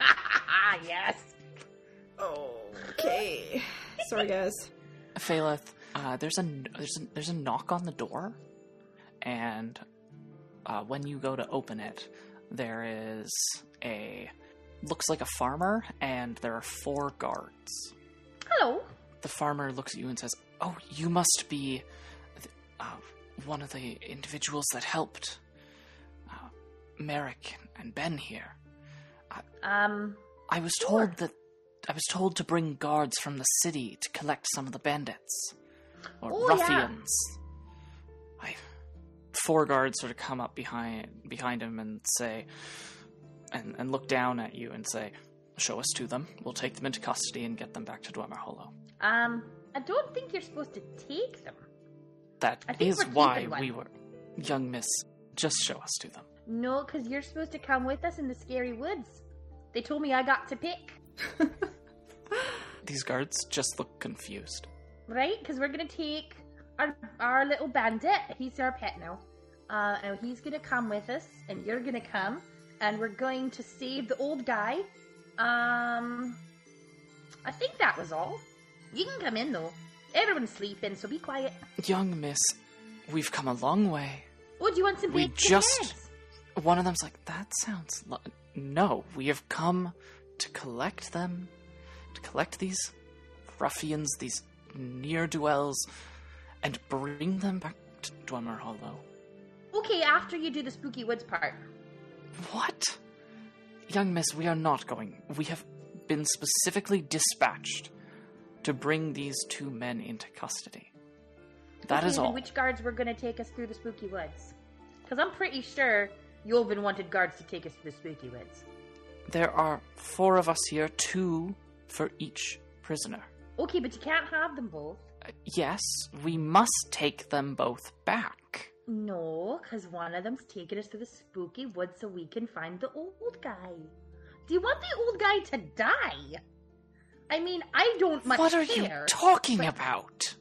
F: yes!
E: Okay. Sorry, guys.
A: Phalith, uh, there's a there's a, there's a knock on the door, and uh, when you go to open it, there is a looks like a farmer, and there are four guards.
F: Hello.
A: The farmer looks at you and says, "Oh, you must be th- uh, one of the individuals that helped uh, Merrick and Ben here.
F: Um,
A: I was told that I was told to bring guards from the city to collect some of the bandits or
F: Oh, yeah.
A: ruffians. I four guards sort of come up behind behind him and say and and look down at you and say, "Show us to them. We'll take them into custody and get them back to Dwemer Hollow."
F: um, I don't think you're supposed to take them.
A: That is why
F: one.
A: we were young miss. Just show us to them.
F: No, because you're supposed to come with us in the scary woods. They told me I got to pick,
A: These guards just look confused.
F: Right? Because we're gonna take our our little bandit. He's our pet now. Uh, and he's gonna come with us, and you're gonna come, and we're going to save the old guy. Um, I think that was all. You can come in though. Everyone's sleeping, so be quiet.
A: Young miss, we've come a long way.
F: Oh, do you want some
A: We just-
F: potatoes?
A: One of them's like, that sounds. Lo- no, we have come to collect them, to collect these ruffians, these near dwells, and bring them back to Dwemer Hollow.
F: Okay, after you do the spooky woods part.
A: What? Young miss, we are not going. We have been specifically dispatched to bring these two men into custody. That
F: okay,
A: is all.
F: Which guards were going to take us through the spooky woods? Because I'm pretty sure Yolvin wanted guards to take us through the spooky woods.
A: There are four of us here, two for each prisoner.
F: Okay, but you can't have them both.
A: Uh, yes, we must take them both back.
F: No, because one of them's taking us to the spooky woods so we can find the old guy. Do you want the old guy to die? I mean, I don't much care.
A: what are you talking
F: but
A: about?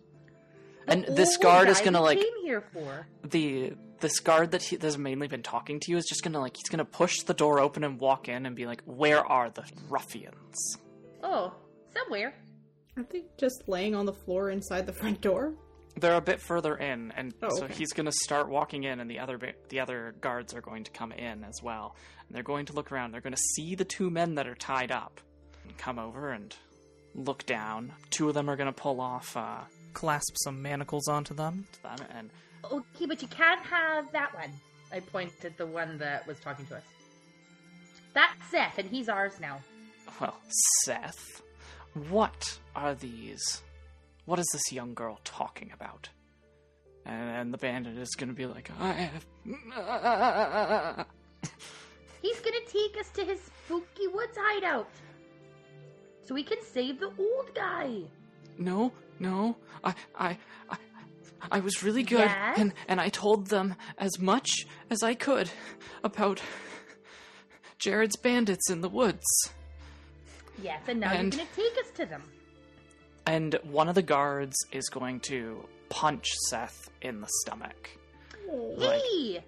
A: and this guard is gonna like
F: came here for.
A: the this guard that he, that's mainly been talking to you is just gonna like he's gonna push the door open and walk in and be like, "Where are the ruffians?"
F: Oh, somewhere.
E: Aren't they just laying on the floor inside the front door?
A: They're a bit further in, and
E: Oh,
A: so
E: okay.
A: he's gonna start walking in, and the other the other guards are going to come in as well, and they're going to look around. They're going to see the two men that are tied up, and come over and look down. Two of them are going to pull off, uh, clasp some manacles onto them, to them, and
F: Okay, but you can't have that one. I pointed at the one that was talking to us. That's Seth, and he's ours now.
A: well, Seth, what are these? What is this young girl talking about? And, and the bandit is going to be like, I have.
F: He's gonna take us to his spooky woods hideout. So we can save the old guy.
A: No, no, I, I, I, I was really good,
F: Yes?
A: and and I told them as much as I could about Jared's bandits in the woods.
F: Yes, and now
A: And-
F: you're gonna take us to them.
A: And one of the guards is going to punch Seth in the stomach. Like-
F: Hey!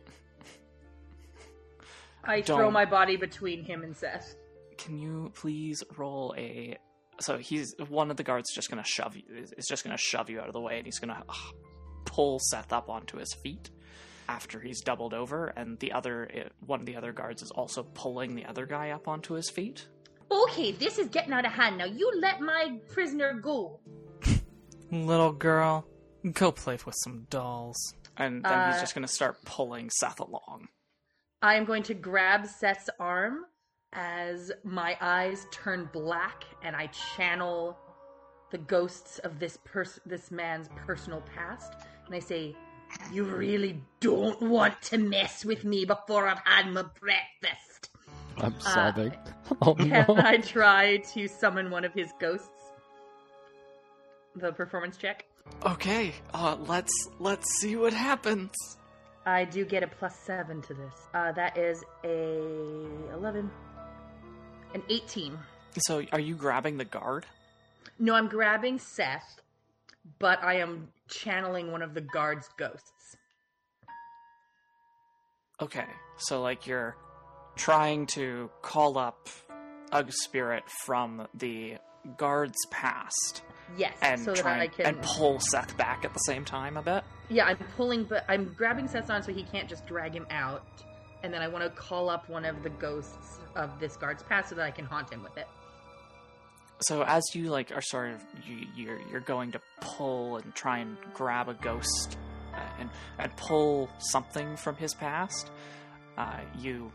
F: I
A: Don't-
F: throw my body between him and Seth.
A: Can you please roll a? So he's one of the guards just gonna shove you. Is just gonna shove you out of the way, and he's gonna uh, pull Seth up onto his feet after he's doubled over, and the other one of the other guards is also pulling the other guy up onto his feet.
F: Okay, this is getting out of hand now. You let my prisoner go.
A: Little girl, go play with some dolls. And then he's
F: Uh,
A: just gonna start pulling Seth along.
F: I am going to grab Seth's arm as my eyes turn black and I channel the ghosts of this pers- this man's personal past and I say, "You really don't want to mess with me before I've had my breakfast."
B: I'm sobbing. oh
F: Can
B: no.
F: I try to summon one of his ghosts? The performance check.
A: Okay, uh, let's let's see what happens.
F: I do get a plus seven to this. Uh, that is a eleven, an eighteen.
A: So, are you grabbing the guard?
F: No, I'm grabbing Seth, but I am channeling one of the guard's ghosts.
A: Okay, so like you're trying to call up a spirit from the guard's past
F: Yes,
A: and
F: so that
A: try
F: I can.
A: and pull Seth back at the same time a bit.
F: yeah, I'm pulling, but I'm grabbing Seth's arm so he can't just drag him out. And then I want to call up one of the ghosts of this guard's past so that I can haunt him with it.
A: So as you like are sort of you, you're you're going to pull and try and grab a ghost uh, and and pull something from his past, uh, you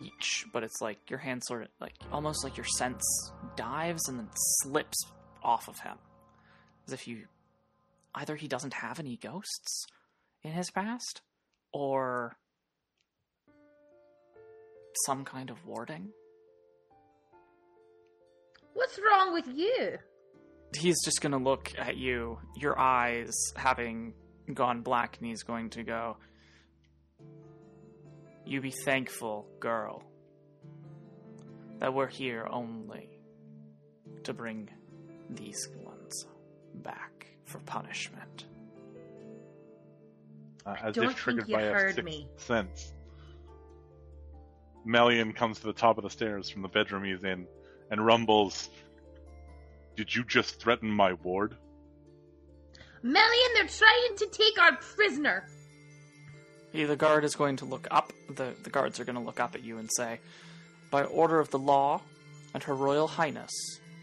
A: reach, but it's like your hand sort of like almost like your sense dives and then slips off of him, as if you either he doesn't have any ghosts in his past, or some kind of warding.
F: What's wrong with you?
A: he's just going to look at you, your eyes having gone black, and he's going to go, You be thankful, girl, that we're here only to bring these ones back for punishment.
C: Uh,
F: I
C: as
F: don't
C: if triggered
F: think you
C: by a
F: heard
C: sixth
F: me.
C: sense. Melian comes to the top of the stairs from the bedroom he's in and rumbles, Did you just threaten my ward?
F: Melian, they're trying to take our prisoner.
A: He, the guard is going to look up, the, the guards are going to look up at you and say, By order of the law and Her Royal Highness,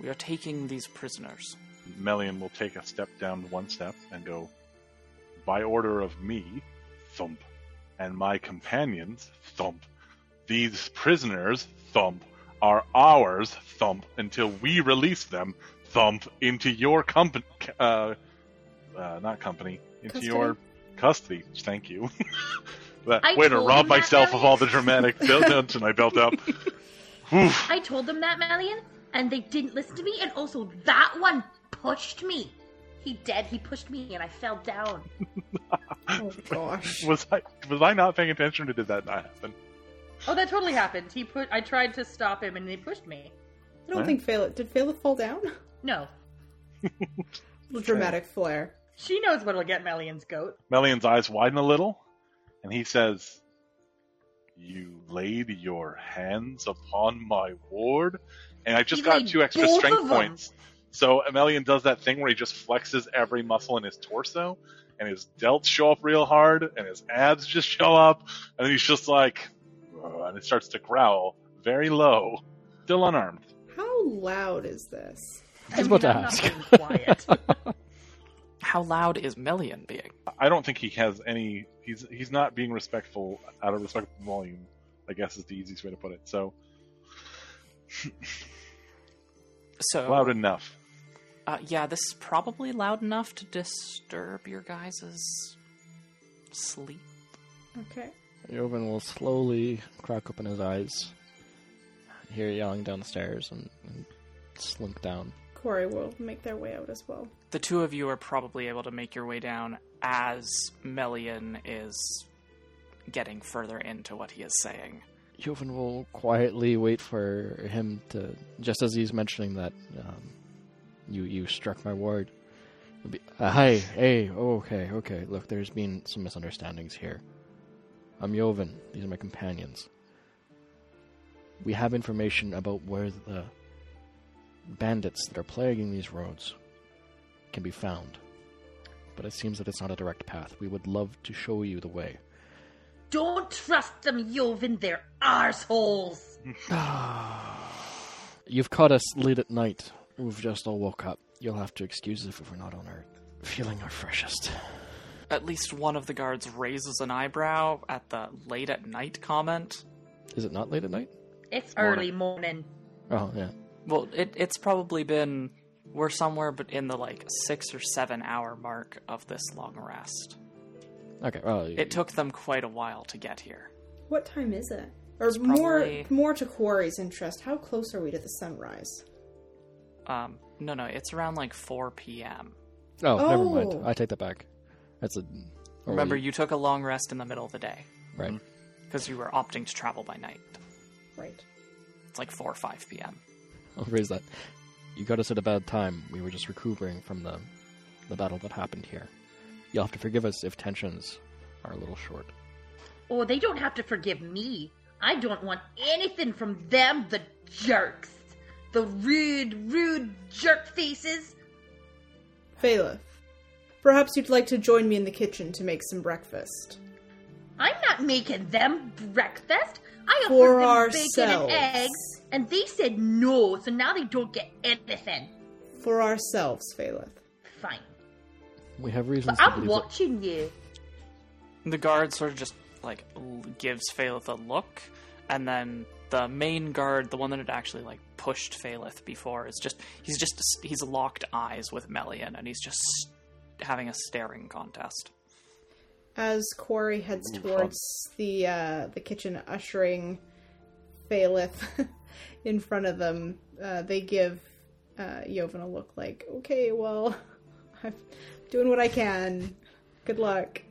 A: we are taking these prisoners.
C: Melian will take a step down one step and go, By order of me, thump, and my companions, thump. These prisoners, thump, are ours, thump, until we release them, thump, into your company, uh, uh, not company, into
E: Custody?
C: your custody. Thank you. That-
F: I
C: Way to rob
F: him that,
C: myself of all the dramatic tension I built up.
F: I told them that, Melian, and they didn't listen to me, and also that one pushed me. He did. he pushed me, and I fell down.
E: Oh gosh.
C: Was I was I not paying attention or did that not happen?
F: Oh, that totally happened. He put. I tried to stop him, and he pushed me.
E: I don't
C: Right.
E: think Phalith did Phalith fall down?
F: No.
E: Little dramatic flare.
F: She knows what'll get Melian's goat.
C: Melian's eyes widen a little, and he says, "You laid your hands upon my ward," and I just
F: He
C: got two extra strength points. So Melian does that thing where he just flexes every muscle in his torso, and his delts show up real hard, and his abs just show up, and he's just like, and it starts to growl very low, still unarmed.
E: How loud is this?
B: I was about to ask.
F: being quiet.
A: How loud is Melian being?
C: I don't think he has any. He's he's not being respectful out of respectful volume. I guess is the easiest way to put it. So
A: So
C: loud enough.
A: Uh, yeah, this is probably loud enough to disturb your guys' sleep.
E: Okay.
B: Joven will slowly crack open his eyes, hear yelling down the stairs, and, and slink down.
E: Corey will make their way out as well.
A: The two of you are probably able to make your way down as Melian is getting further into what he is saying.
B: Joven will quietly wait for him to, just as he's mentioning that um, you you struck my ward. he'll Be, uh, hi, hey, oh, okay, okay. Look, there's been some misunderstandings here. I'm Joven. These are my companions. We have information about where the bandits that are plaguing these roads can be found. But it seems that it's not a direct path. We would love to show you the way.
F: Don't trust them, Joven. They're arseholes.
B: You've caught us late at night. We've just all woke up. You'll have to excuse us if we're not on our feeling our freshest.
A: At least one of the guards raises an eyebrow at the late at night comment.
B: Is it not late at night?
F: It's
C: Morning.
F: early morning.
B: Oh yeah.
A: Well, it, it's probably been we're somewhere but in the like six or seven hour mark of this long rest.
B: Okay. Well,
A: It took them quite a while to get here.
E: What time is it? Or
A: It's
E: more
A: probably-
E: more to Corey's interest, how close are we to the sunrise?
A: Um, no, no, it's around like 4 p.m.
B: oh, never mind.
E: Oh.
B: I take that back. That's a.
A: Remember,
B: well,
A: you took a long rest in the middle of the day
B: right.
A: because you were opting to travel by night.
E: Right.
A: It's like 4 or 5 p.m.
B: I'll raise that. You got us at a bad time. We were just recuperating from the the battle that happened here. You'll have to forgive us if tensions are a little short.
F: Oh, they don't have to forgive me. I don't want anything from them, the jerks. The rude, rude jerk faces.
E: Phalith, perhaps you'd like to join me in the kitchen to make some breakfast.
F: I'm not making them breakfast. I
E: For
F: offered them bacon and eggs, and they said no, so now they don't get anything.
E: For ourselves, Phalith.
F: Fine.
B: We have reasons
F: But
B: to
F: I'm
B: believe that
F: watching you.
A: The guard sort of just like gives Phalith a look, and then the main guard, the one that had actually like pushed Phalith before, is just he's just he's locked eyes with Melian, and he's just having a staring contest.
E: As Corey heads towards the uh, the kitchen, ushering Phalith in front of them, uh, they give uh, Joven a look like, "Okay, well, I'm doing what I can. Good luck."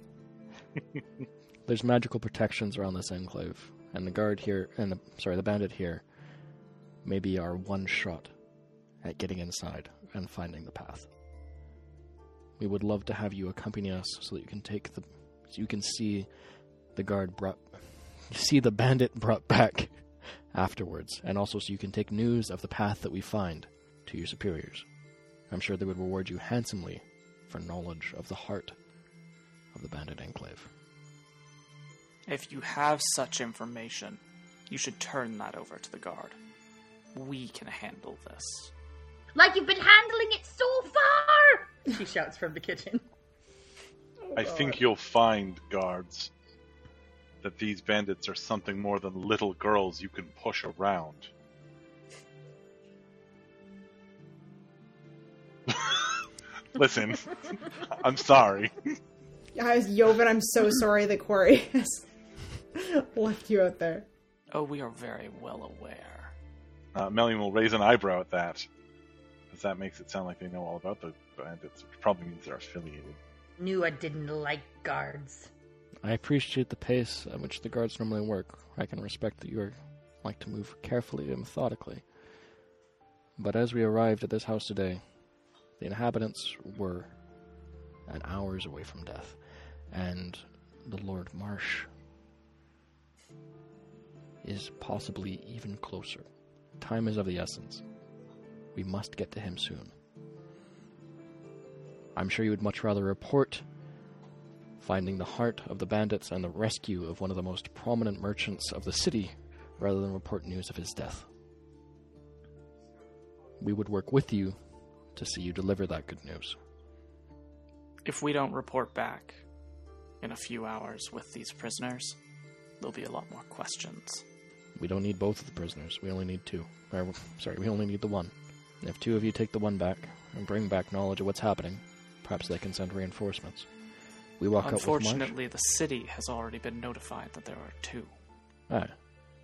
B: there's magical protections around this enclave, and the guard here, and the sorry, the bandit here, maybe our one shot at getting inside and finding the path. We would love to have you accompany us so that you can take the, so you can see the guard brought, see the bandit brought back afterwards, and also so you can take news of the path that we find to your superiors. I'm sure they would reward you handsomely for knowledge of the heart of the bandit enclave.
A: If you have such information, you should turn that over to the guard. We can handle this.
F: Like you've been handling it so far! She shouts from the kitchen.
C: I think you'll find, guards, that these bandits are something more than little girls you can push around. Listen, I'm sorry.
E: I was Joven. I'm so sorry that Corey has left you out there.
A: Oh, we are very well aware.
C: Uh, Melian will raise an eyebrow at that, because that makes it sound like they know all about the bandits, which probably means they're affiliated.
F: Knew I didn't like guards.
B: I appreciate the pace at which the guards normally work. I can respect that you are, like to move carefully and methodically. But as we arrived at this house today, the inhabitants were an hours away from death, and the Lord Marsh is possibly even closer. Time is of the essence. We must get to him soon. I'm sure you would much rather report finding the heart of the bandits and the rescue of one of the most prominent merchants of the city rather than report news of his death. We would work with you to see you deliver that good news.
A: If we don't report back in a few hours with these prisoners, there'll be a lot more questions.
B: We don't need both of the prisoners. We only need two. Or, sorry, we only need the one. If two of you take the one back and bring back knowledge of what's happening, perhaps they can send reinforcements. We walk out with Marsh.
A: Unfortunately, the city has already been notified that there are two.
B: Ah,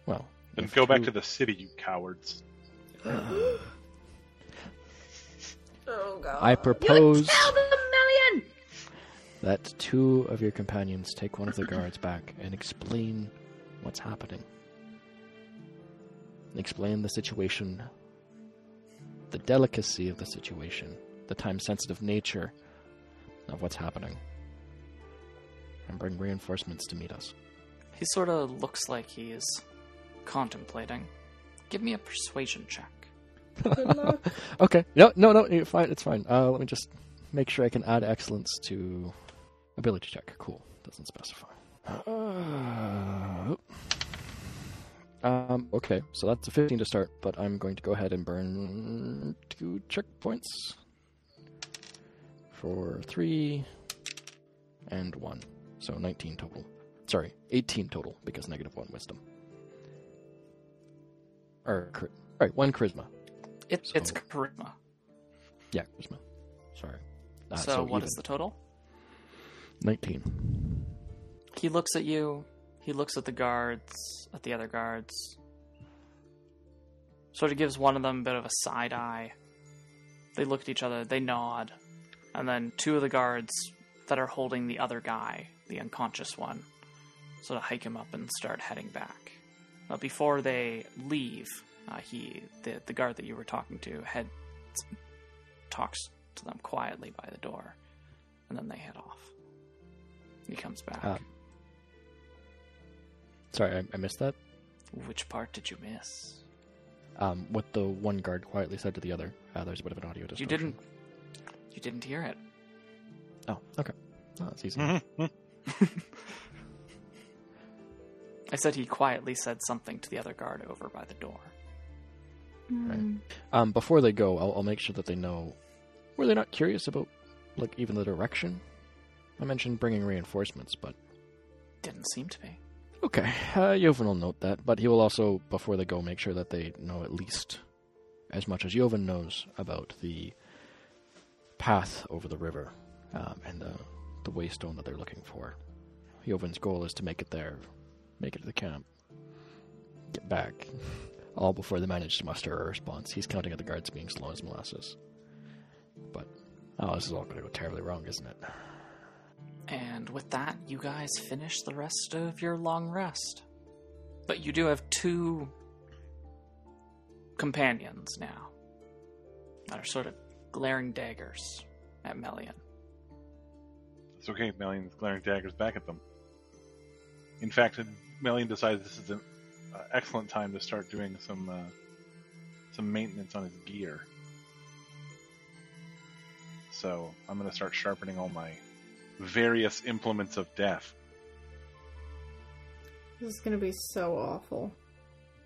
B: well.
C: Then
B: if
C: go back
B: two-
C: to the city, you cowards.
E: Oh god.
B: I propose
F: Tell them, Melian!
B: that two of your companions take one of the guards back and explain what's happening. Explain the situation, the delicacy of the situation, the time sensitive nature of what's happening, and bring reinforcements to meet us.
A: He sort of looks like he is contemplating. Give me a persuasion check.
B: Okay. No, no, no. You're fine. It's fine. Uh, let me just make sure I can add excellence to ability check. Cool. Doesn't specify. Uh, um. Okay. So that's a 15 to start, but I'm going to go ahead and burn two checkpoints for three and one. So 19 total. Sorry, 18 total because negative one wisdom. Or, right, one charisma.
A: It,
B: So-
A: It's charisma.
B: Yeah, charisma. Sorry. Uh,
A: so, what
B: even.
A: is the total?
B: 19.
A: He looks at you. He looks at the guards, at the other guards. Sort of gives one of them a bit of a side eye. They look at each other, they nod. And then two of the guards that are holding the other guy, the unconscious one, So to hike him up and start heading back. But before they leave, uh, he, the, the guard that you were talking to, head talks to them quietly by the door. And then they head off. He comes back.
B: Uh, Sorry, I, I missed that.
A: Which part did you miss?
B: Um, what the one guard quietly said to the other. Uh, there's a bit of an audio
A: You didn't. You didn't hear it.
B: Oh, okay. Oh, that's easy.
C: Mm-hmm.
A: I said he quietly said something to the other guard over by the door.
E: Hmm.
B: Um, before they go, I'll, I'll make sure that they know. Were they not curious about, like, even the direction? I mentioned bringing reinforcements, but
A: Didn't seem to be.
B: okay. Uh, Joven will note that, but he will also, before they go, make sure that they know at least as much as Joven knows about the path over the river um, and the the waystone that they're looking for. Joven's goal is to make it there, make it to the camp, get back, all before they manage to muster a response. He's counting on the guards being slow as molasses. But oh, this is all going to go terribly wrong, isn't it?
A: And with that, you guys finish the rest of your long rest. But you do have two companions now that are sort of glaring daggers at Melian.
C: It's okay. Melian is glaring daggers back at them. In fact, Melian decides this is an uh, excellent time to start doing some uh, some maintenance on his gear. So I'm going to start sharpening all my various implements of death.
E: This is gonna be so awful.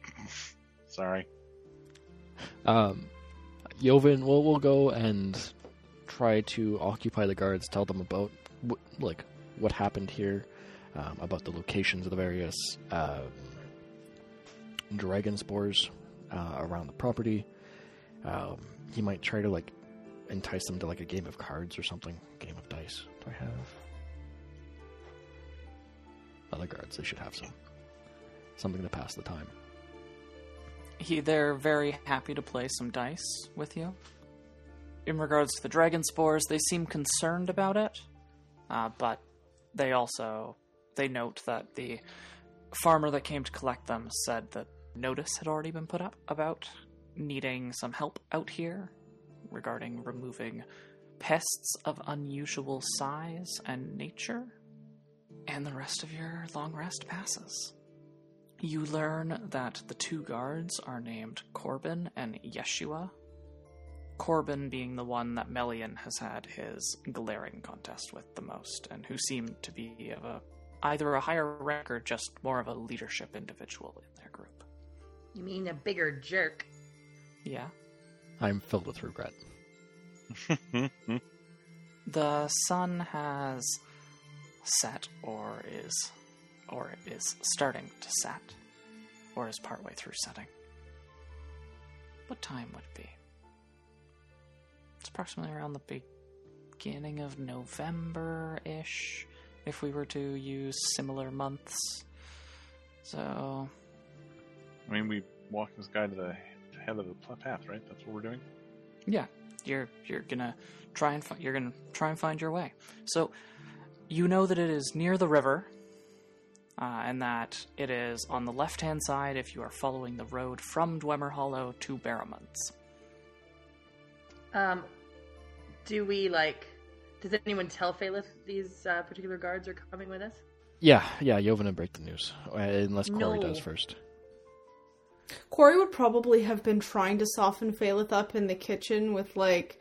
C: Sorry.
B: Um, Joven will we'll go and try to occupy the guards, tell them about wh- like what happened here, um, about the locations of the various um, dragon spores uh, around the property. Um, he might try to like entice them to like a game of cards or something, game of dice. Do I have other guards? They should have some something to pass the time.
A: He, they're very happy to play some dice with you. In regards to the dragon spores, they seem concerned about it, uh, but they also they note that the farmer that came to collect them said that notice had already been put up about needing some help out here regarding removing pests of unusual size and nature, and the rest of your long rest passes. You learn that the two guards are named Corbin and Yeshua. Corbin being the one that Melian has had his glaring contest with the most, and who seemed to be of a either a higher rank or just more of a leadership individual in their group.
F: You mean a bigger jerk?
A: Yeah.
B: I'm filled with regret.
A: The sun has set or is or is starting to set or is partway through setting. What time would it be? It's approximately around the beginning of November ish, if we were to use similar months. So,
C: I mean, we walked this guy to the head of the path, right? That's what we're doing.
A: yeah, you're you're gonna try and fi- you're gonna try and find your way. So, you know that it is near the river, uh, and that it is on the left hand side if you are following the road from Dwemer Hollow to Barrowmans.
F: Um, do we like? Does anyone tell Phalith these uh, particular guards are coming with us?
B: Yeah, yeah, Jovan would break the news. Uh, unless Corey
F: No.
B: does first.
E: Corey would probably have been trying to soften Phalith up in the kitchen with like,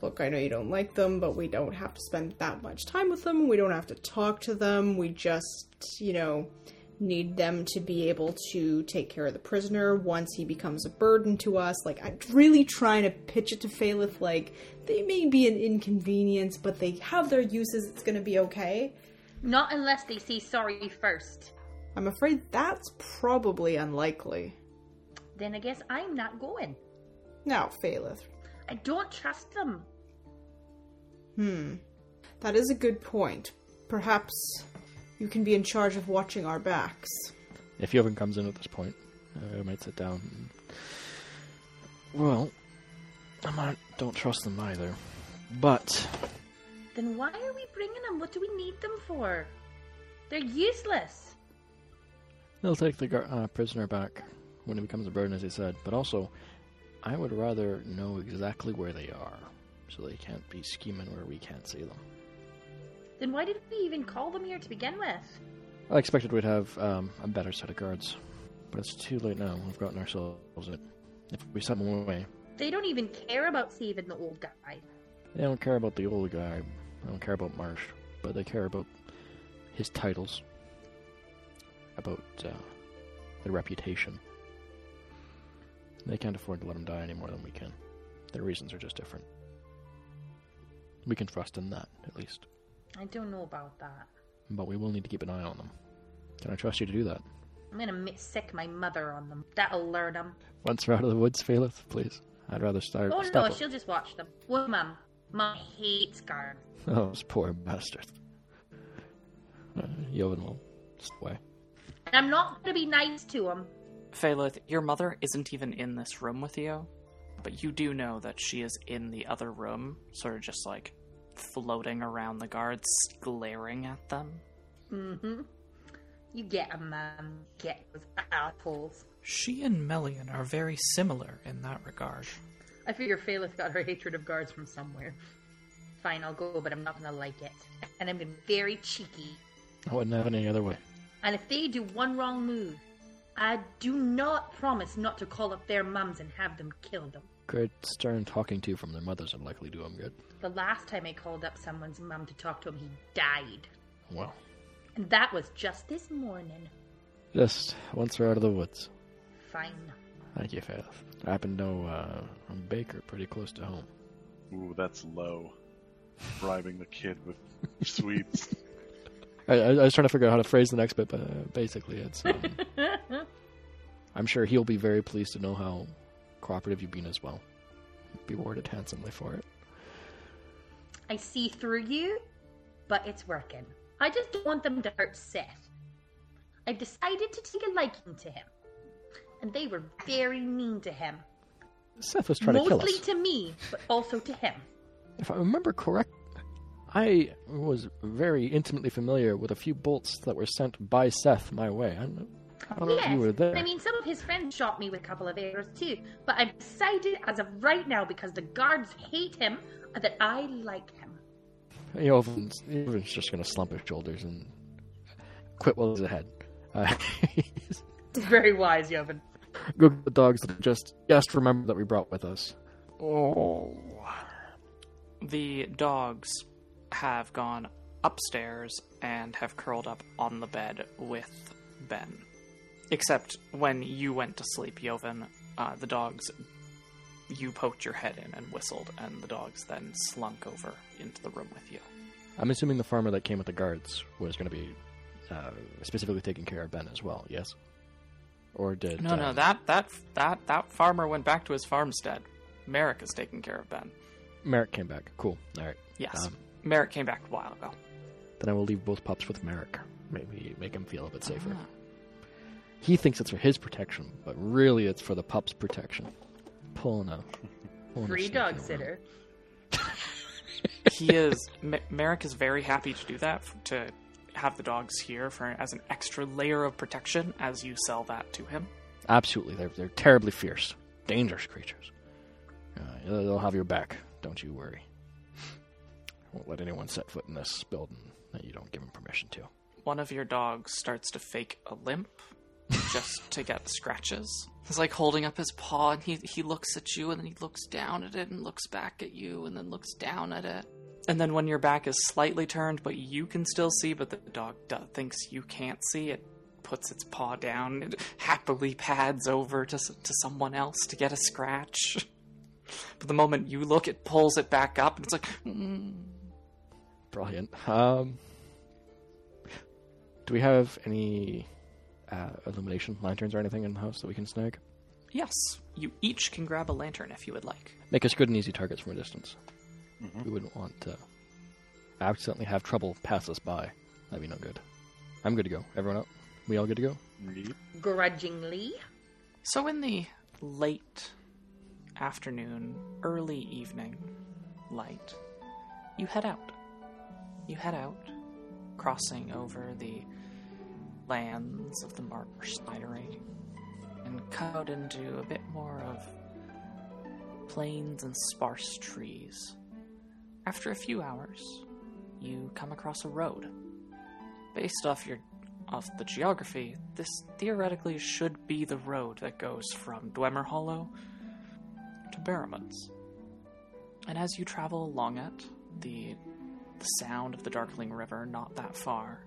E: look, I know you don't like them, but we don't have to spend that much time with them. We don't have to talk to them. We just, you know, need them to be able to take care of the prisoner once he becomes a burden to us. Like, I'm really trying to pitch it to Phalith like, they may be an inconvenience, but they have their uses. It's going to be okay.
F: Not unless they say sorry first.
E: I'm afraid that's probably unlikely.
F: Then I guess I'm not going.
E: Now, Phalith,
F: I don't trust them.
E: Hmm. That is a good point. Perhaps you can be in charge of watching our backs.
B: If Jovan comes in at this point, uh, I might sit down. Well, I might, don't trust them either. But
F: Then why are we bringing them? What do we need them for? They're useless.
B: they'll take the gar- uh, prisoner back when he becomes a burden, as he said. But also, I would rather know exactly where they are, so they can't be scheming where we can't see them.
F: Then why did we even call them here to begin with?
B: I expected we'd have um, a better set of guards, but it's too late now. We've gotten ourselves it. If we send them away,
F: They don't even care about saving the old guy.
B: They don't care about the old guy. They don't care about Marsh, but they care about his titles, about uh, their reputation. They can't afford to let him die any more than we can. Their reasons are just different. We can trust in that, at least.
F: I don't know about that.
B: But we will need to keep an eye on them. Can I trust you to do that?
F: I'm gonna mi- sick my mother on them. That'll learn them.
B: Once we're out of the woods, Phalith, please. I'd rather start.
F: Oh
B: stop
F: no,
B: it.
F: she'll just watch them. Well, mum, mum hates guards.
B: Oh, this poor bastards. Uh, Jovan will stay away.
F: And I'm not gonna be nice to him.
A: Phalith, your mother isn't even in this room with you, but you do know that she is in the other room, sort of just like floating around the guards, glaring at them.
F: Mm-hmm. You get 'em, mum. Get those assholes.
A: She and Melian are very similar in that regard.
F: I figure Phalith got her hatred of guards from somewhere. Fine, I'll go, but I'm not gonna like it. And I'm gonna be very cheeky.
B: I wouldn't have it any other way.
F: And if they do one wrong move, I do not promise not to call up their mums and have them kill them.
B: Good stern talking to from their mothers would likely do them good.
F: The last time I called up someone's mom to talk to him, he died.
B: Well,
F: And that was just this morning.
B: just once we're out of the woods.
F: Fine.
B: Thank you, Phalith. I happen to know uh, a baker pretty close to home.
C: Ooh, that's low. Bribing the kid with sweets.
B: I, I, I was trying to figure out how to phrase the next bit, but uh, basically, it's. Um, I'm sure he'll be very pleased to know how cooperative you've been as well. Be rewarded handsomely for it.
F: I see through you, but it's working. I just don't want them to hurt Seth. I've decided to take a liking to him. And they were very mean to him.
B: Seth was trying to kill us.
F: Mostly to me, but also to him.
B: If I remember correct, I was very intimately familiar with a few bolts that were sent by Seth my way. I, I don't know
F: Yes,
B: you were there.
F: I mean, some of his friends shot me with a couple of arrows too. But I've decided, as of right now, because the guards hate him, that I like him.
B: Yovin's, Yovin's just going to slump his shoulders and quit while he's ahead. Uh,
F: Very wise, Yovan.
B: go get the dogs that just just remember that we brought with us. Oh,
A: The dogs have gone upstairs and have curled up on the bed with Ben. Except when you went to sleep, Joven, uh, the dogs, you poked your head in and whistled, and the dogs then slunk over into the room with you.
B: I'm assuming the farmer that came with the guards was going to be uh, specifically taking care of Ben as well. Yes, or did
A: No, no,
B: uh,
A: that that that that farmer went back to his farmstead. Merrick is taking care of Ben.
B: Merrick came back? Cool. All right.
A: Yes,
B: Um,
A: Merrick came back a while ago.
B: Then I will leave both pups with Merrick. Maybe make him feel a bit safer.
A: Ah.
B: He thinks it's for his protection, but really it's for the pup's protection. Pulling a pulling
F: Free
B: sneaky
F: dog
B: one.
F: sitter.
A: he is M- Merrick is very happy to do that to have the dogs here for as an extra layer of protection as you sell that to him.
B: Absolutely, they're they're terribly fierce, dangerous creatures. Uh, they'll have your back. Don't you worry. Won't let anyone set foot in this building that you don't give them permission to.
A: One of your dogs starts to fake a limp just to get scratches. He's like holding up his paw and he he looks at you and then he looks down at it and looks back at you and then looks down at it. And then when your back is slightly turned but you can still see but the dog do- thinks you can't see it puts its paw down it happily pads over to to someone else to get a scratch. But the moment you look it pulls it back up and it's like mm.
B: Brilliant. Um, do we have any uh, illumination lanterns or anything in the house that we can snag?
A: Yes, you each can grab a lantern if you would like.
B: Make us good and easy targets from a distance. We wouldn't want to accidentally have trouble pass us by. That'd be no good. I'm good to go. Everyone up? We all good to go?
C: Yep.
F: Grudgingly.
A: So, in the late afternoon, early evening light, you head out. You head out, crossing over the lands of the Marsh Slidery, and cut out into a bit more of plains and sparse trees. After a few hours, you come across a road. Based off your off the geography, this theoretically should be the road that goes from Dwemer Hollow to Barrowmans. And as you travel along it, the, the sound of the Darkling River not that far,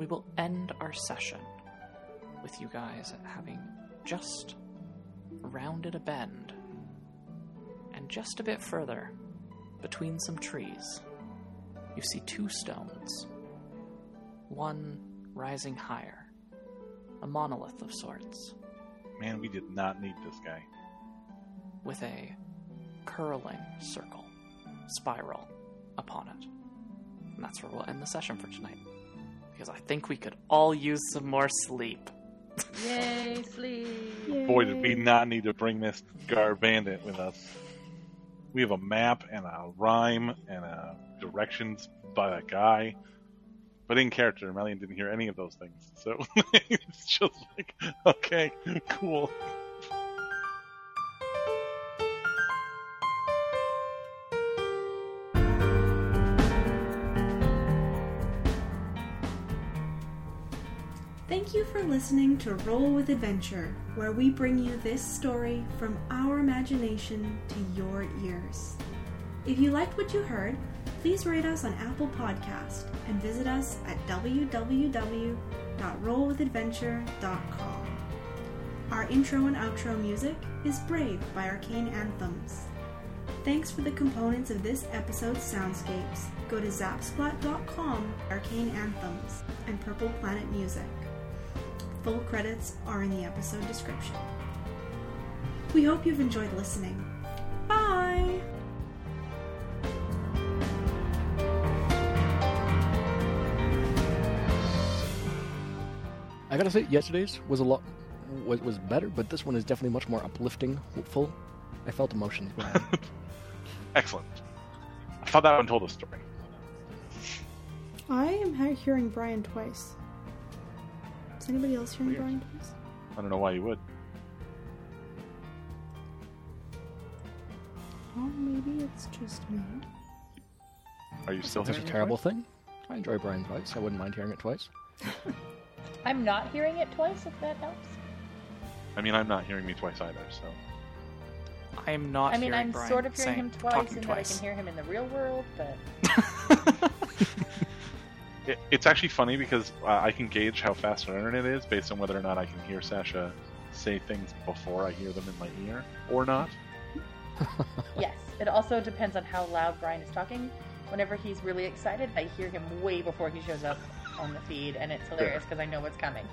A: we will end our session with you guys having just rounded a bend. And just a bit further, between some trees, you see two stones. One rising higher, a monolith of sorts,
C: Man, we did not need this guy.
A: with a curling circle, spiral upon it. And that's where we'll end the session for tonight. Because I think we could all use some more sleep.
F: Yay, sleep.
C: Boy, did we not need to bring this guard bandit with us. We have a map and a rhyme and a directions by a guy. But in character, Melian didn't hear any of those things. So it's just like, okay, cool.
E: Thank you for listening to Roll with Adventure, where we bring you this story from our imagination to your ears. If you liked what you heard, please rate us on Apple Podcast and visit us at www.rollwithadventure.com. Our intro and outro music is Brave by Arcane Anthems. Thanks for the components of this episode's soundscapes. Go to zapsplat.com, Arcane Anthems, and Purple Planet Music. Full credits are in the episode description. We hope you've enjoyed listening. Bye!
B: I gotta say, yesterday's was a lot was, was better, but this one is definitely much more uplifting, hopeful. I felt emotions when I
C: Excellent. I thought that one told a story.
E: I am hearing Brian twice. Is anybody else hearing
C: Weird.
E: Brian twice?
C: I don't know why you would.
E: Or maybe it's just me.
C: Are you still
B: That's a
C: hearing me
B: terrible
C: twice?
B: thing. I enjoy Brian's voice. I wouldn't mind hearing it twice.
F: I'm not hearing it twice, if that helps.
C: I mean, I'm not hearing me twice either. So
A: I'm not
F: I mean,
A: hearing
F: I'm
A: Brian
F: sort of hearing
A: saying-
F: him twice, and
A: twice.
F: that I can hear him in the real world, but
C: it, it's actually funny because uh, I can gauge how fast our internet is based on whether or not I can hear Sasha say things before I hear them in my ear or not.
F: yes. It also depends on how loud Brian is talking. Whenever he's really excited, I hear him way before he shows up on the feed, and it's hilarious because I know what's coming.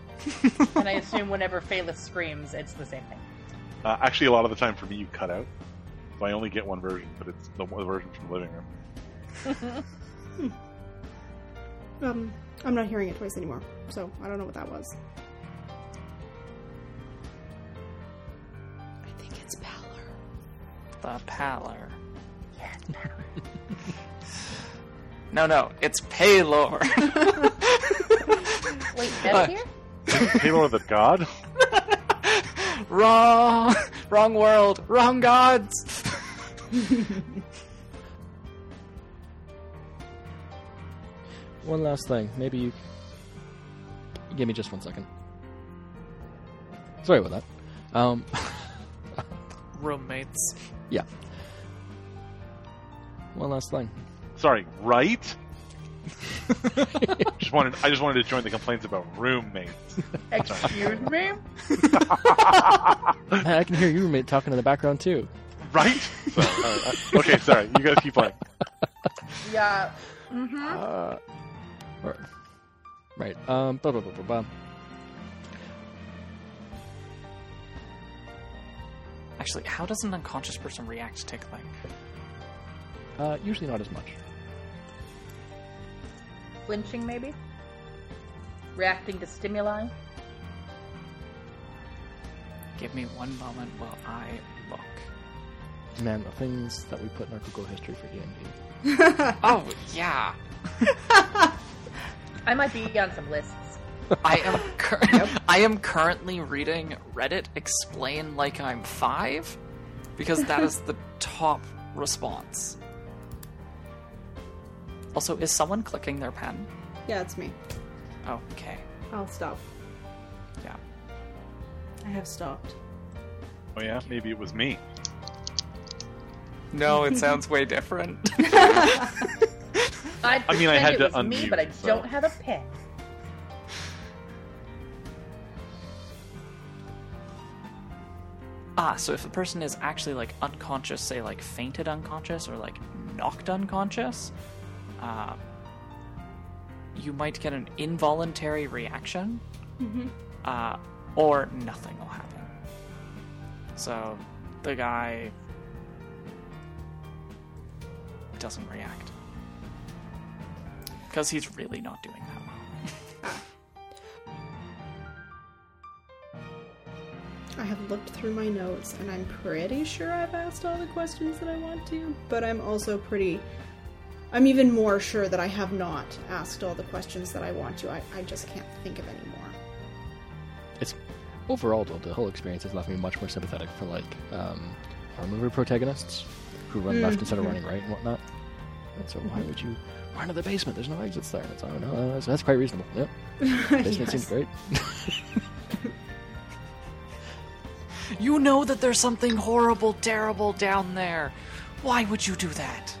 F: and I assume whenever Phalith screams, it's the same thing.
C: Uh, actually, a lot of the time for me, you cut out. So I only get one version, but it's the one version from the living room.
E: Um, I'm not hearing it twice anymore, so I don't know what that was. I think it's Pallor.
A: The pallor. no, no, it's Palor.
F: Wait,
A: Uh,
F: here?
C: Halo the God?
A: wrong, wrong world, wrong gods.
B: One last thing. Maybe you. Give me just one second. Sorry about that. Um,
A: Roommates.
B: yeah. One last thing.
C: Sorry, right? just wanted, I just wanted to join the complaints about roommates.
F: Excuse me?
B: Hey, I can hear you roommate talking in the background too.
C: Right? So, uh, okay, sorry. You guys keep playing.
F: Yeah. Mm-hmm.
B: Uh, or- right. Um. Blah, blah, blah, blah, blah.
A: Actually, how does an unconscious person react to tickling?
B: Uh, usually not as much.
F: Flinching, maybe? Reacting to stimuli?
A: Give me one moment while I look.
B: Man, the things that we put in our Google history for D&D.
A: Oh yeah,
F: I might be on some lists.
A: I am. Cur- I am currently reading Reddit explain like I'm five, because that is the top response. Also, is someone clicking their pen?
E: Yeah, it's me.
A: Oh, okay.
E: I'll stop.
A: Yeah.
E: I have stopped.
C: Oh, yeah? Maybe it was me.
A: No, it sounds way different.
F: I'd
C: I mean, I
F: pretend
C: had
F: it
C: to
F: was me, but I
C: so-
F: don't have a pen.
A: ah, so if a person is actually like unconscious, say like fainted unconscious or like knocked unconscious, uh, you might get an involuntary reaction, uh, or nothing will happen. So the guy doesn't react because he's really not doing that well.
E: I have looked through my notes and I'm pretty sure I've asked all the questions that I want to, but I'm also pretty. I'm even more sure that I have not asked all the questions that I want to. I, I just can't think of any more.
B: It's overall though the whole experience has left me much more sympathetic for like um, horror movie protagonists who run left instead of
E: Mhm.
B: running right and whatnot. And so why would you run to the basement? There's no exits there. It's, oh no, that's, that's quite reasonable. Yep, basement
E: Yes.
B: seems great.
A: You know that there's something horrible, terrible down there. Why would you do that?